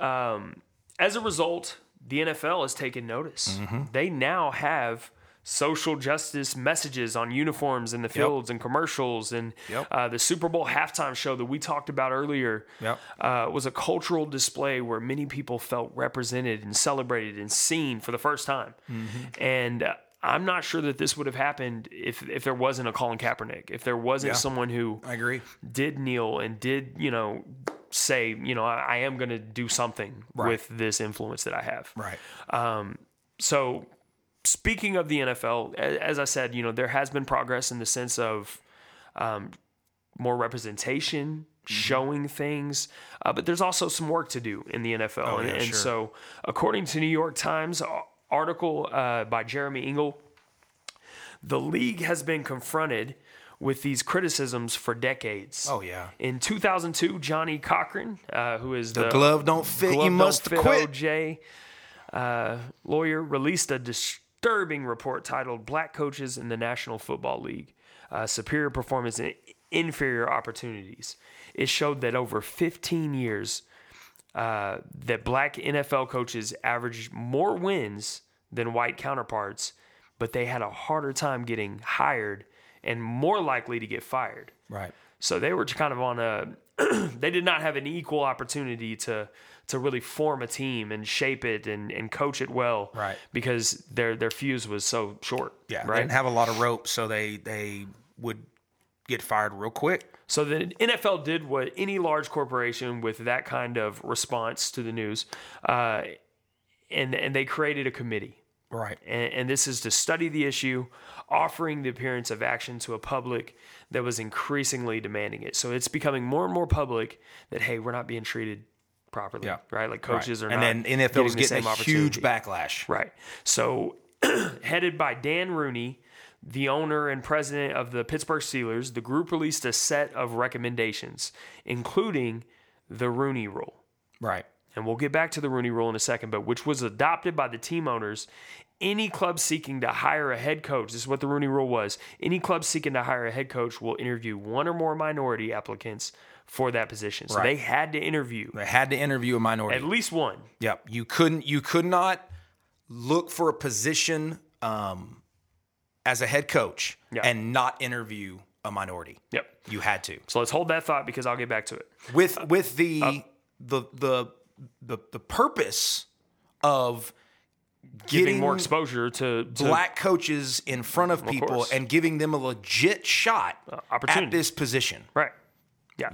um, as a result, the NFL has taken notice. Mm-hmm. They now have social justice messages on uniforms in the fields and commercials, and Yep. uh, the Super Bowl halftime show that we talked about earlier Yep. uh, was a cultural display where many people felt represented and celebrated and seen for the first time, Mm-hmm. and. Uh, I'm not sure that this would have happened if if there wasn't a Colin Kaepernick, if there wasn't Yeah. someone who I agree. did kneel and did you know say you know I, I am going to do something Right. with this influence that I have. Right. So speaking of the NFL, as I said, you know there has been progress in the sense of um, more representation. Showing things, uh, but there's also some work to do in the NFL. and Oh, yeah, and sure. so, according to New York Times article uh, by Jeremy Engel, the league has been confronted with these criticisms for decades. Oh yeah. In 2002, Johnnie Cochran, uh, who is the, The glove don't fit. glove you must quit. OJ uh, lawyer, released a disturbing report titled "Black Coaches in the National Football League: uh, Superior Performance and Inferior Opportunities." It showed that over 15 years, uh, that black NFL coaches averaged more wins than white counterparts, but they had a harder time getting hired and more likely to get fired. Right. So they were kind of on a <clears throat> they did not have an equal opportunity to to really form a team and shape it and, and coach it well. Right. Because their their fuse was so short. Yeah. They Right. didn't have a lot of rope, so they they would get fired real quick. So the NFL did what any large corporation with that kind of response to the news, uh, and and they created a committee. Right. and, and this is to study the issue, offering the appearance of action to a public that was increasingly demanding it. So it's becoming more and more public that hey, we're not being treated properly, Yeah. right? Like coaches right. are and not then NFL was getting a huge backlash. Right. So, <clears throat> headed by Dan Rooney, the owner and president of the Pittsburgh Steelers, the group released a set of recommendations, including the Rooney Rule. Right. And we'll get back to the Rooney Rule in a second, but which was adopted by the team owners. Any club seeking to hire a head coach, this is what the Rooney Rule was. Any club seeking to hire a head coach will interview one or more minority applicants for that position. So Right. they had to interview They had to interview a minority. at least one. Yep. You couldn't. You could not look for a position um, as a head coach Yeah. and not interview a minority. Yep. You had to. So let's hold that thought because I'll get back to it. With with Uh, the the the the the purpose of Giving getting more exposure to, to black coaches in front of people course. and giving them a legit shot opportunity. at this position. Right.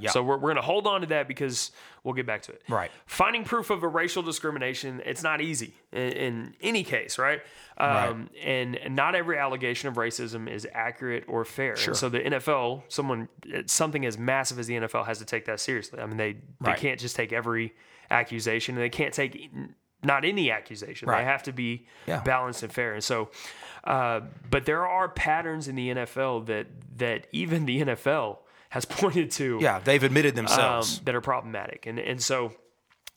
Yeah. So we're, we're going to hold on to that because we'll get back to it. Right. Finding proof of a racial discrimination, it's not easy in, in any case, right? Um, and, and not every allegation of racism is accurate or fair. Sure. And so the NFL, someone, something as massive as the NFL has to take that seriously. I mean, they, they Right. can't just take every accusation and they can't take not any accusation. Right. They have to be Yeah. balanced and fair. And so, uh, but there are patterns in the NFL that, that even the NFL has <laughs> pointed to Yeah, they've admitted um, themselves. that are problematic. And and so,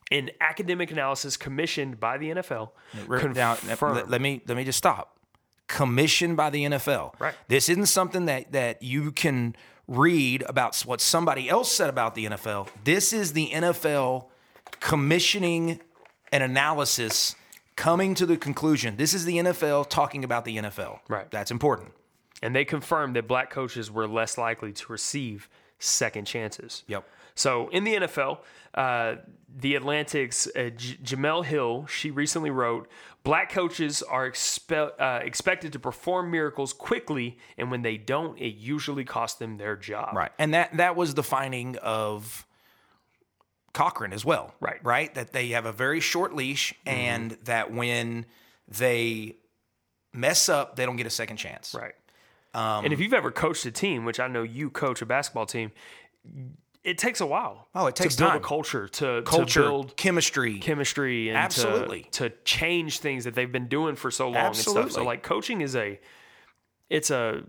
in academic analysis commissioned by the NFL, now, let me let me just stop. Commissioned by the NFL. Right. This isn't something that that you can read about what somebody else said about the NFL. This is the NFL commissioning an analysis coming to the conclusion. This is the NFL talking about the NFL. Right. That's important. And they confirmed that black coaches were less likely to receive second chances. Yep. So in the NFL, uh, the Atlantic's uh, J- Jemele Hill, she recently wrote, "Black coaches are expe- uh, expected to perform miracles quickly, and when they don't, it usually costs them their job." Right. And that that was the finding of Cochran as well. Right. Right. That they have a very short leash and that when they mess up, they don't get a second chance. Right. Um, and if you've ever coached a team, which I know you coach a basketball team, it takes a while. Oh, it takes to build time. a culture, to, Culture, to build chemistry. chemistry, and Absolutely. to, to change things that they've been doing for so long. And stuff. Absolutely. So like coaching is a, it's a,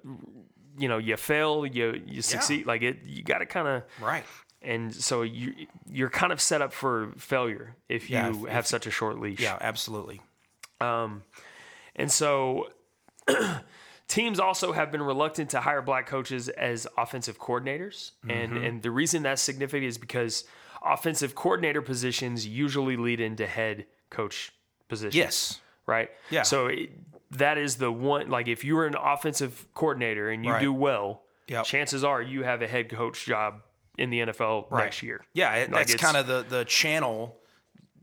you know, you fail, you you succeed. Like it, you got to kind of right. and so you you're kind of set up for failure if you Yeah, if- have such a short leash. Yeah, absolutely. Um, And so <clears throat> teams also have been reluctant to hire black coaches as offensive coordinators. And Mm-hmm. and the reason that's significant is because offensive coordinator positions usually lead into head coach positions. Yes. Right? Yeah. So it, that is the one like if you're an offensive coordinator and you Right. do well, Yep. chances are you have a head coach job in the NFL next year. Yeah, it, Like, that's kind of the the channel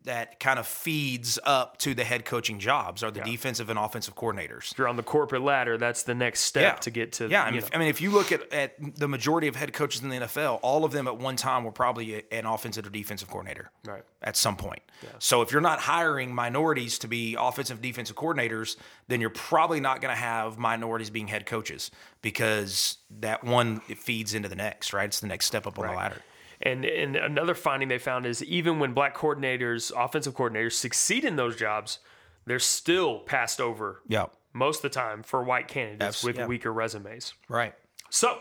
that kind of feeds up to the head coaching jobs are the defensive and offensive coordinators. If you're on the corporate ladder, that's the next step Yeah. to get to Yeah, I mean, if, I mean, if you look at, at the majority of head coaches in the NFL, all of them at one time were probably a- an offensive or defensive coordinator. Right. At some point. So if you're not hiring minorities to be offensive defensive coordinators, then you're probably not going to have minorities being head coaches because that one it feeds into the next, right? It's the next step up on the ladder. And and another finding they found is even when black coordinators, offensive coordinators, succeed in those jobs, they're still passed over Yeah. most of the time for white candidates with yeah. weaker resumes. Right. So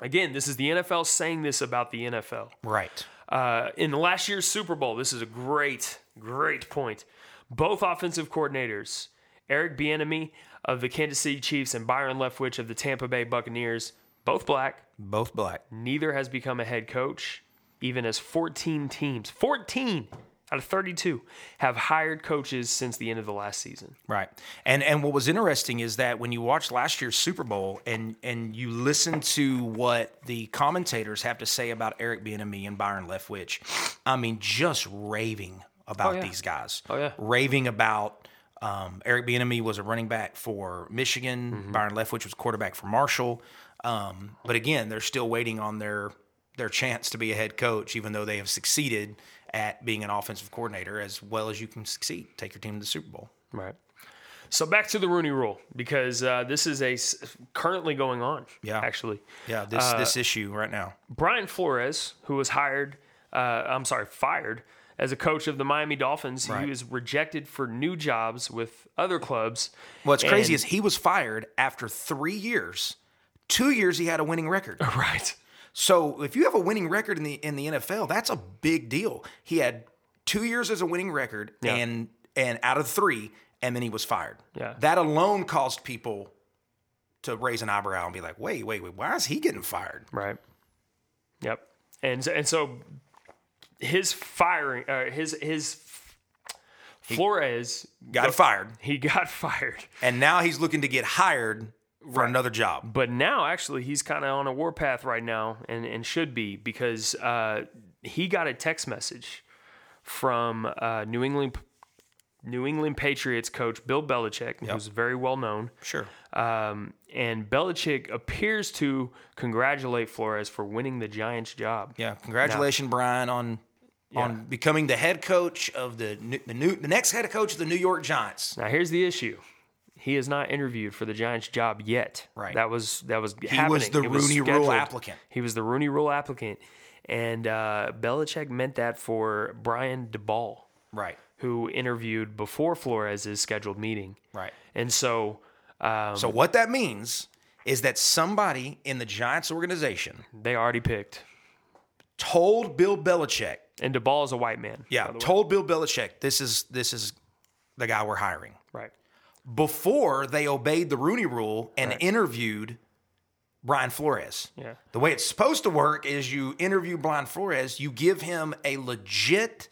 again, this is the NFL saying this about the NFL. Right. Uh, in last year's Super Bowl, this is a great, great point. Both offensive coordinators, Eric Bieniemy of the Kansas City Chiefs and Byron Leftwich of the Tampa Bay Buccaneers, both black, Both black. neither has become a head coach, even as 14 teams, 14 out of 32, have hired coaches since the end of the last season. Right. And and what was interesting is that when you watch last year's Super Bowl and and you listen to what the commentators have to say about Eric Bieniemy and Byron Leftwich, I mean, just raving about yeah. these guys. Oh, yeah. Raving about um, Eric Bieniemy was a running back for Michigan. Mm-hmm. Byron Leftwich was quarterback for Marshall. Um, but again, they're still waiting on their their chance to be a head coach, even though they have succeeded at being an offensive coordinator as well as you can succeed. Take your team to the Super Bowl. Right. So back to the Rooney Rule because uh, this is a s- currently going on. Yeah. actually, Yeah, this Uh, this issue right now. Brian Flores, who was hired, uh, I'm sorry, fired as a coach of the Miami Dolphins, Right. he was rejected for new jobs with other clubs. What's crazy is he was fired after three years. Two years he had a winning record. <laughs> right. So if you have a winning record in the in the NFL, that's a big deal. He had two years as a winning record, Yeah. and and out of three, and then he was fired. Yeah. that alone caused people to raise an eyebrow and be like, "Wait, wait, wait! Why is he getting fired?" Right. Yep. And and so his firing, uh, his his Flores Got fired, he got <laughs> fired, and now he's looking to get hired for another job. but now actually he's kind of on a warpath right now, and and should be because uh, he got a text message from uh, New England New England Patriots coach Bill Belichick, who's very well known. Sure. Um, and Belichick appears to congratulate Flores for winning the Giants job. Yeah. Congratulations, Brian, on on becoming the head coach of the new, the new the next head coach of the New York Giants. Now here's the issue. He is not interviewed for the Giants job yet. Right. That was that was He happening. was the It Rooney Rule applicant. He was the Rooney Rule applicant, and uh, Belichick meant that for Brian Daboll, Right. who interviewed before Flores' scheduled meeting. Right. And so, um, So what that means is that somebody in the Giants organization they already picked. told Bill Belichick, And Daboll is a white man. yeah, by the way. told Bill Belichick, this is this is the guy we're hiring. Right. Before they obeyed the Rooney Rule and interviewed Brian Flores. Yeah. The way it's supposed to work is you interview Brian Flores, you give him a legit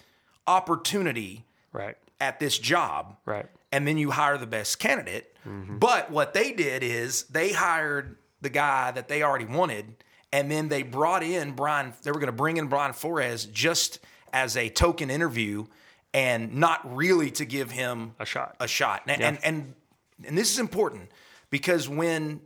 opportunity Right. at this job, Right. and then you hire the best candidate. Mm-hmm. But what they did is they hired the guy that they already wanted, and then they brought in Brian. They were going to bring in Brian Flores just as a token interview, and not really to give him A shot. a shot. And, and and and this is important because when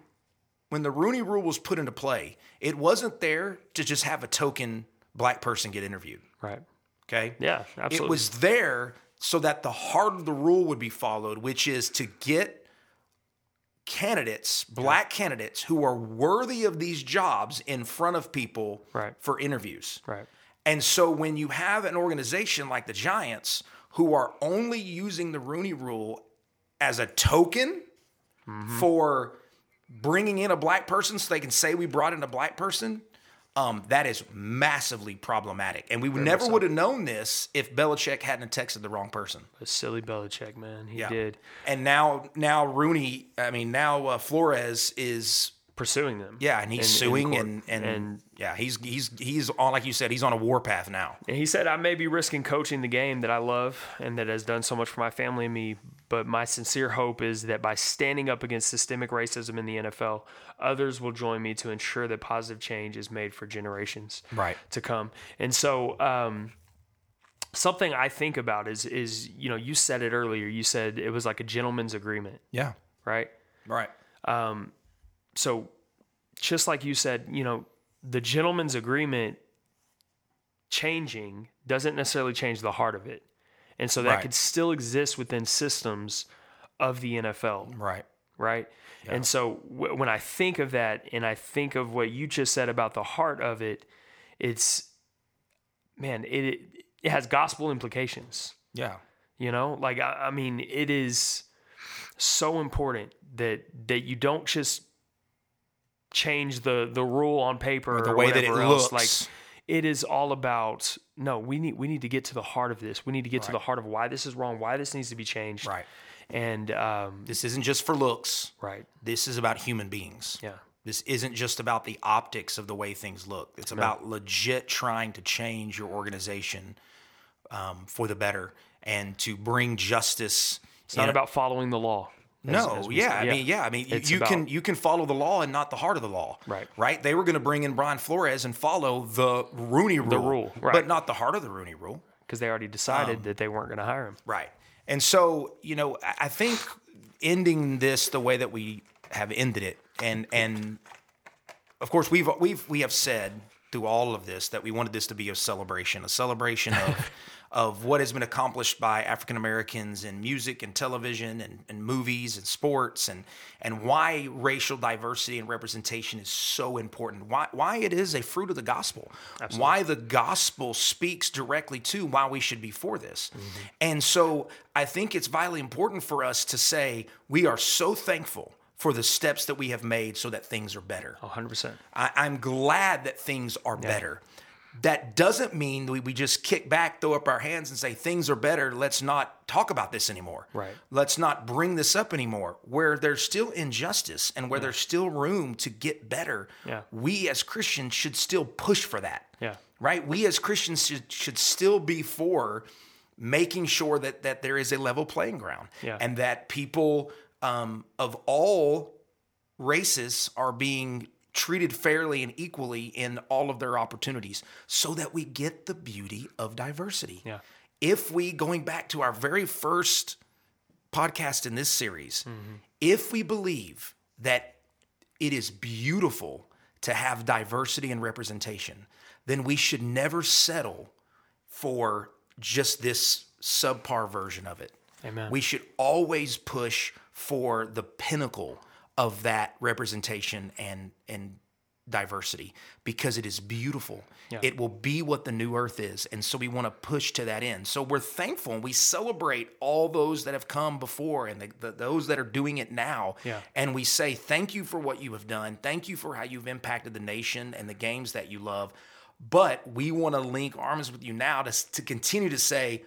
when the Rooney Rule was put into play, it wasn't there to just have a token black person get interviewed. Right. Okay. Yeah, absolutely. It was there so that the heart of the rule would be followed, which is to get candidates, black candidates who are worthy of these jobs in front of people Right. for interviews. Right. And so when you have an organization like the Giants who are only using the Rooney rule as a token for bringing in a black person so they can say we brought in a black person, um, that is massively problematic. And we would never would have known this if Belichick hadn't texted the wrong person. A silly Belichick, man. He Yeah. did. And now, now Rooney, I mean, now uh, Flores is Pursuing them. yeah, and he's in- in suing court. and, and and yeah, he's he's he's on like you said, he's on a war path now. And he said, I may be risking coaching the game that I love and that has done so much for my family and me, but my sincere hope is that by standing up against systemic racism in the NFL, others will join me to ensure that positive change is made for generations Right. to come. And so, um, something I think about is, is, you know, you said it earlier. You said it was like a gentleman's agreement, Yeah. right? Right. So just like you said, you know, the gentleman's agreement changing doesn't necessarily change the heart of it. And so that Right. could still exist within systems of the NFL, Right. right? And so w- when I think of that and I think of what you just said about the heart of it, it's man, it it has gospel implications. Yeah. You know, like I, I mean, it is so important that that you don't just change the the rule on paper or the way that it else. looks. Like it is all about no, we need we need to get to the heart of this. We need to get to the heart of why this is wrong, why this needs to be changed. Right. And um, This isn't just for looks. right, This is about human beings. yeah, This isn't just about the optics of the way things look. It's about legit trying to change your organization um, for the better and to bring justice. it's not about following the law. No, as yeah, say. I mean, yeah, I mean, you, It's you can you can follow the law and not the heart of the law, Right. Right? They were going to bring in Brian Flores and follow the Rooney rule, rule, right. but not the heart of the Rooney rule. because they already decided um, that they weren't going to hire him. Right. And so, you know, I I think ending this the way that we have ended it, and and of course we've we've we have said through all of this that we wanted this to be a celebration, a celebration of <laughs> of what has been accomplished by African Americans in music and television and, and movies and sports and and why racial diversity and representation is so important. Why why it is a fruit of the gospel. Why the gospel speaks directly to why we should be for this. And so I think it's vitally important for us to say we are so thankful for the steps that we have made so that things are better. 100%. I, I'm glad that things are better. That doesn't mean we, we just kick back, throw up our hands, and say things are better. Let's not talk about this anymore. Right. Let's not bring this up anymore. Where there's still injustice and where there's still room to get better, Yeah. we as Christians should still push for that. Yeah. Right? We as Christians should, should still be for making sure that that there is a level playing ground Yeah. and that people um, of all races are being treated fairly and equally in all of their opportunities so that we get the beauty of diversity. Yeah. if we going back to our very first podcast in this series, mm-hmm. if we believe that it is beautiful to have diversity and representation, then we should never settle for just this subpar version of it. Amen. We should always push for the pinnacle of that representation and and diversity because it is beautiful. Yeah. It will be what the new earth is. And so we want to push to that end. So we're thankful and we celebrate all those that have come before and the, the, those that are doing it now. Yeah. And we say, thank you for what you have done. Thank you for how you've impacted the nation and the games that you love. But we want to link arms with you now to, to continue to say,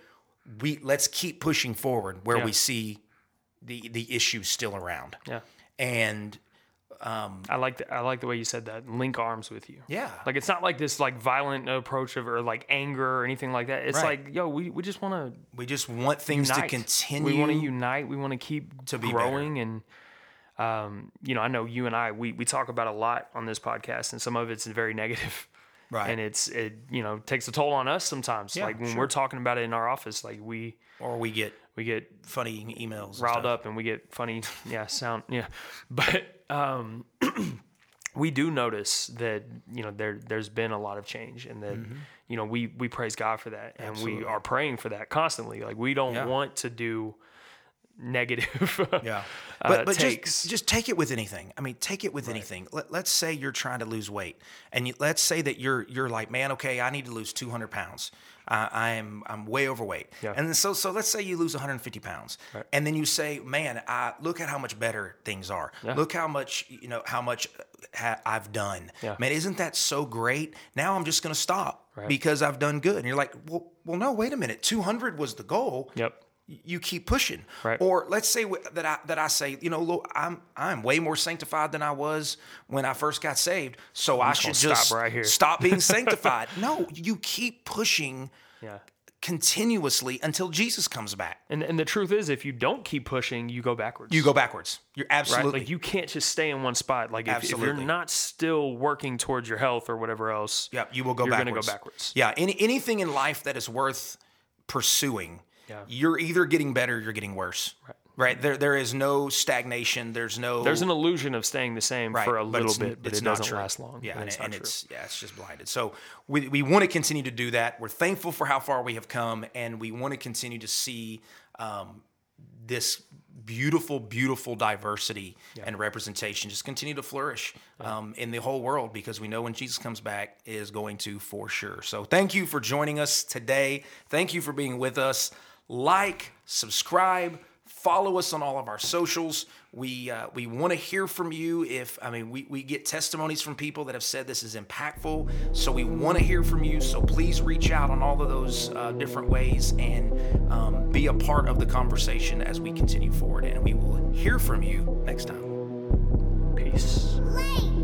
we let's keep pushing forward where Yeah. we see the the issues still around. Yeah. And I like the, I like the way you said that. Link arms with you. Yeah. Like it's not like this like violent approach of or like anger or anything like that. It's Right. like, yo, we, we just want to we just want things unite. to continue. We want to unite. We want to keep to be growing and um, you know, I know you and I we we talk about a lot on this podcast and some of it's very <laughs> negative. Right. And it's it you know, takes a toll on us sometimes. Yeah, like when sure. we're talking about it in our office, like we or we get we get funny emails. and riled stuff. up and we get funny <laughs> yeah sound yeah <laughs> but um <clears throat> we do notice that you know there there's been a lot of change and that you know we we praise god for that and Mm-hmm. Absolutely. we are praying for that constantly like we don't Yeah. want to do <laughs> negative Yeah. uh, But, but takes just, just take it with anything. I mean, take it with anything. Let, let's say you're trying to lose weight and you, let's say that you're, you're like, man, okay, I need to lose 200 pounds. Uh, I am, I'm way overweight. Yeah. And so, so let's say you lose 150 pounds and then you say, man, I look at how much better things are. Yeah. Look how much, you know, how much ha- I've done. Yeah. Man, isn't that so great? Now I'm just going to stop Right. because I've done good. And you're like, well, well, no, wait a minute. 200 was the goal yep you keep pushing. Right. Or let's say that I that I say, you know, look, I'm I'm way more sanctified than I was when I first got saved. So I just should just stop right here. stop being <laughs> sanctified. no, you keep pushing yeah continuously until Jesus comes back. and and the truth is if you don't keep pushing you go backwards You go backwards. You're right absolutely like you can't just stay in one spot like if, if you're not still working towards your health or whatever else Yeah, you will go you're backwards. gonna go backwards Yeah, any, anything in life that is worth pursuing, Yeah. you're either getting better or you're getting worse. Right. Right. There there is no stagnation. There's no There's an illusion of staying the same Right, for a little bit, but it's it doesn't true. last long. Yeah, and, it's and it's yeah, it's just blinded. So we we want to continue to do that. We're thankful for how far we have come, and we want to continue to see um, this beautiful, beautiful diversity and representation just continue to flourish um, in the whole world because we know when Jesus comes back is going to for sure. So thank you for joining us today. Thank you for being with us. Like, subscribe, follow us on all of our socials. We uh, we want to hear from you. If I mean, we, we get testimonies from people that have said this is impactful. So we want to hear from you. So please reach out on all of those uh, different ways and um, be a part of the conversation as we continue forward. And we will hear from you next time. Peace. Lane.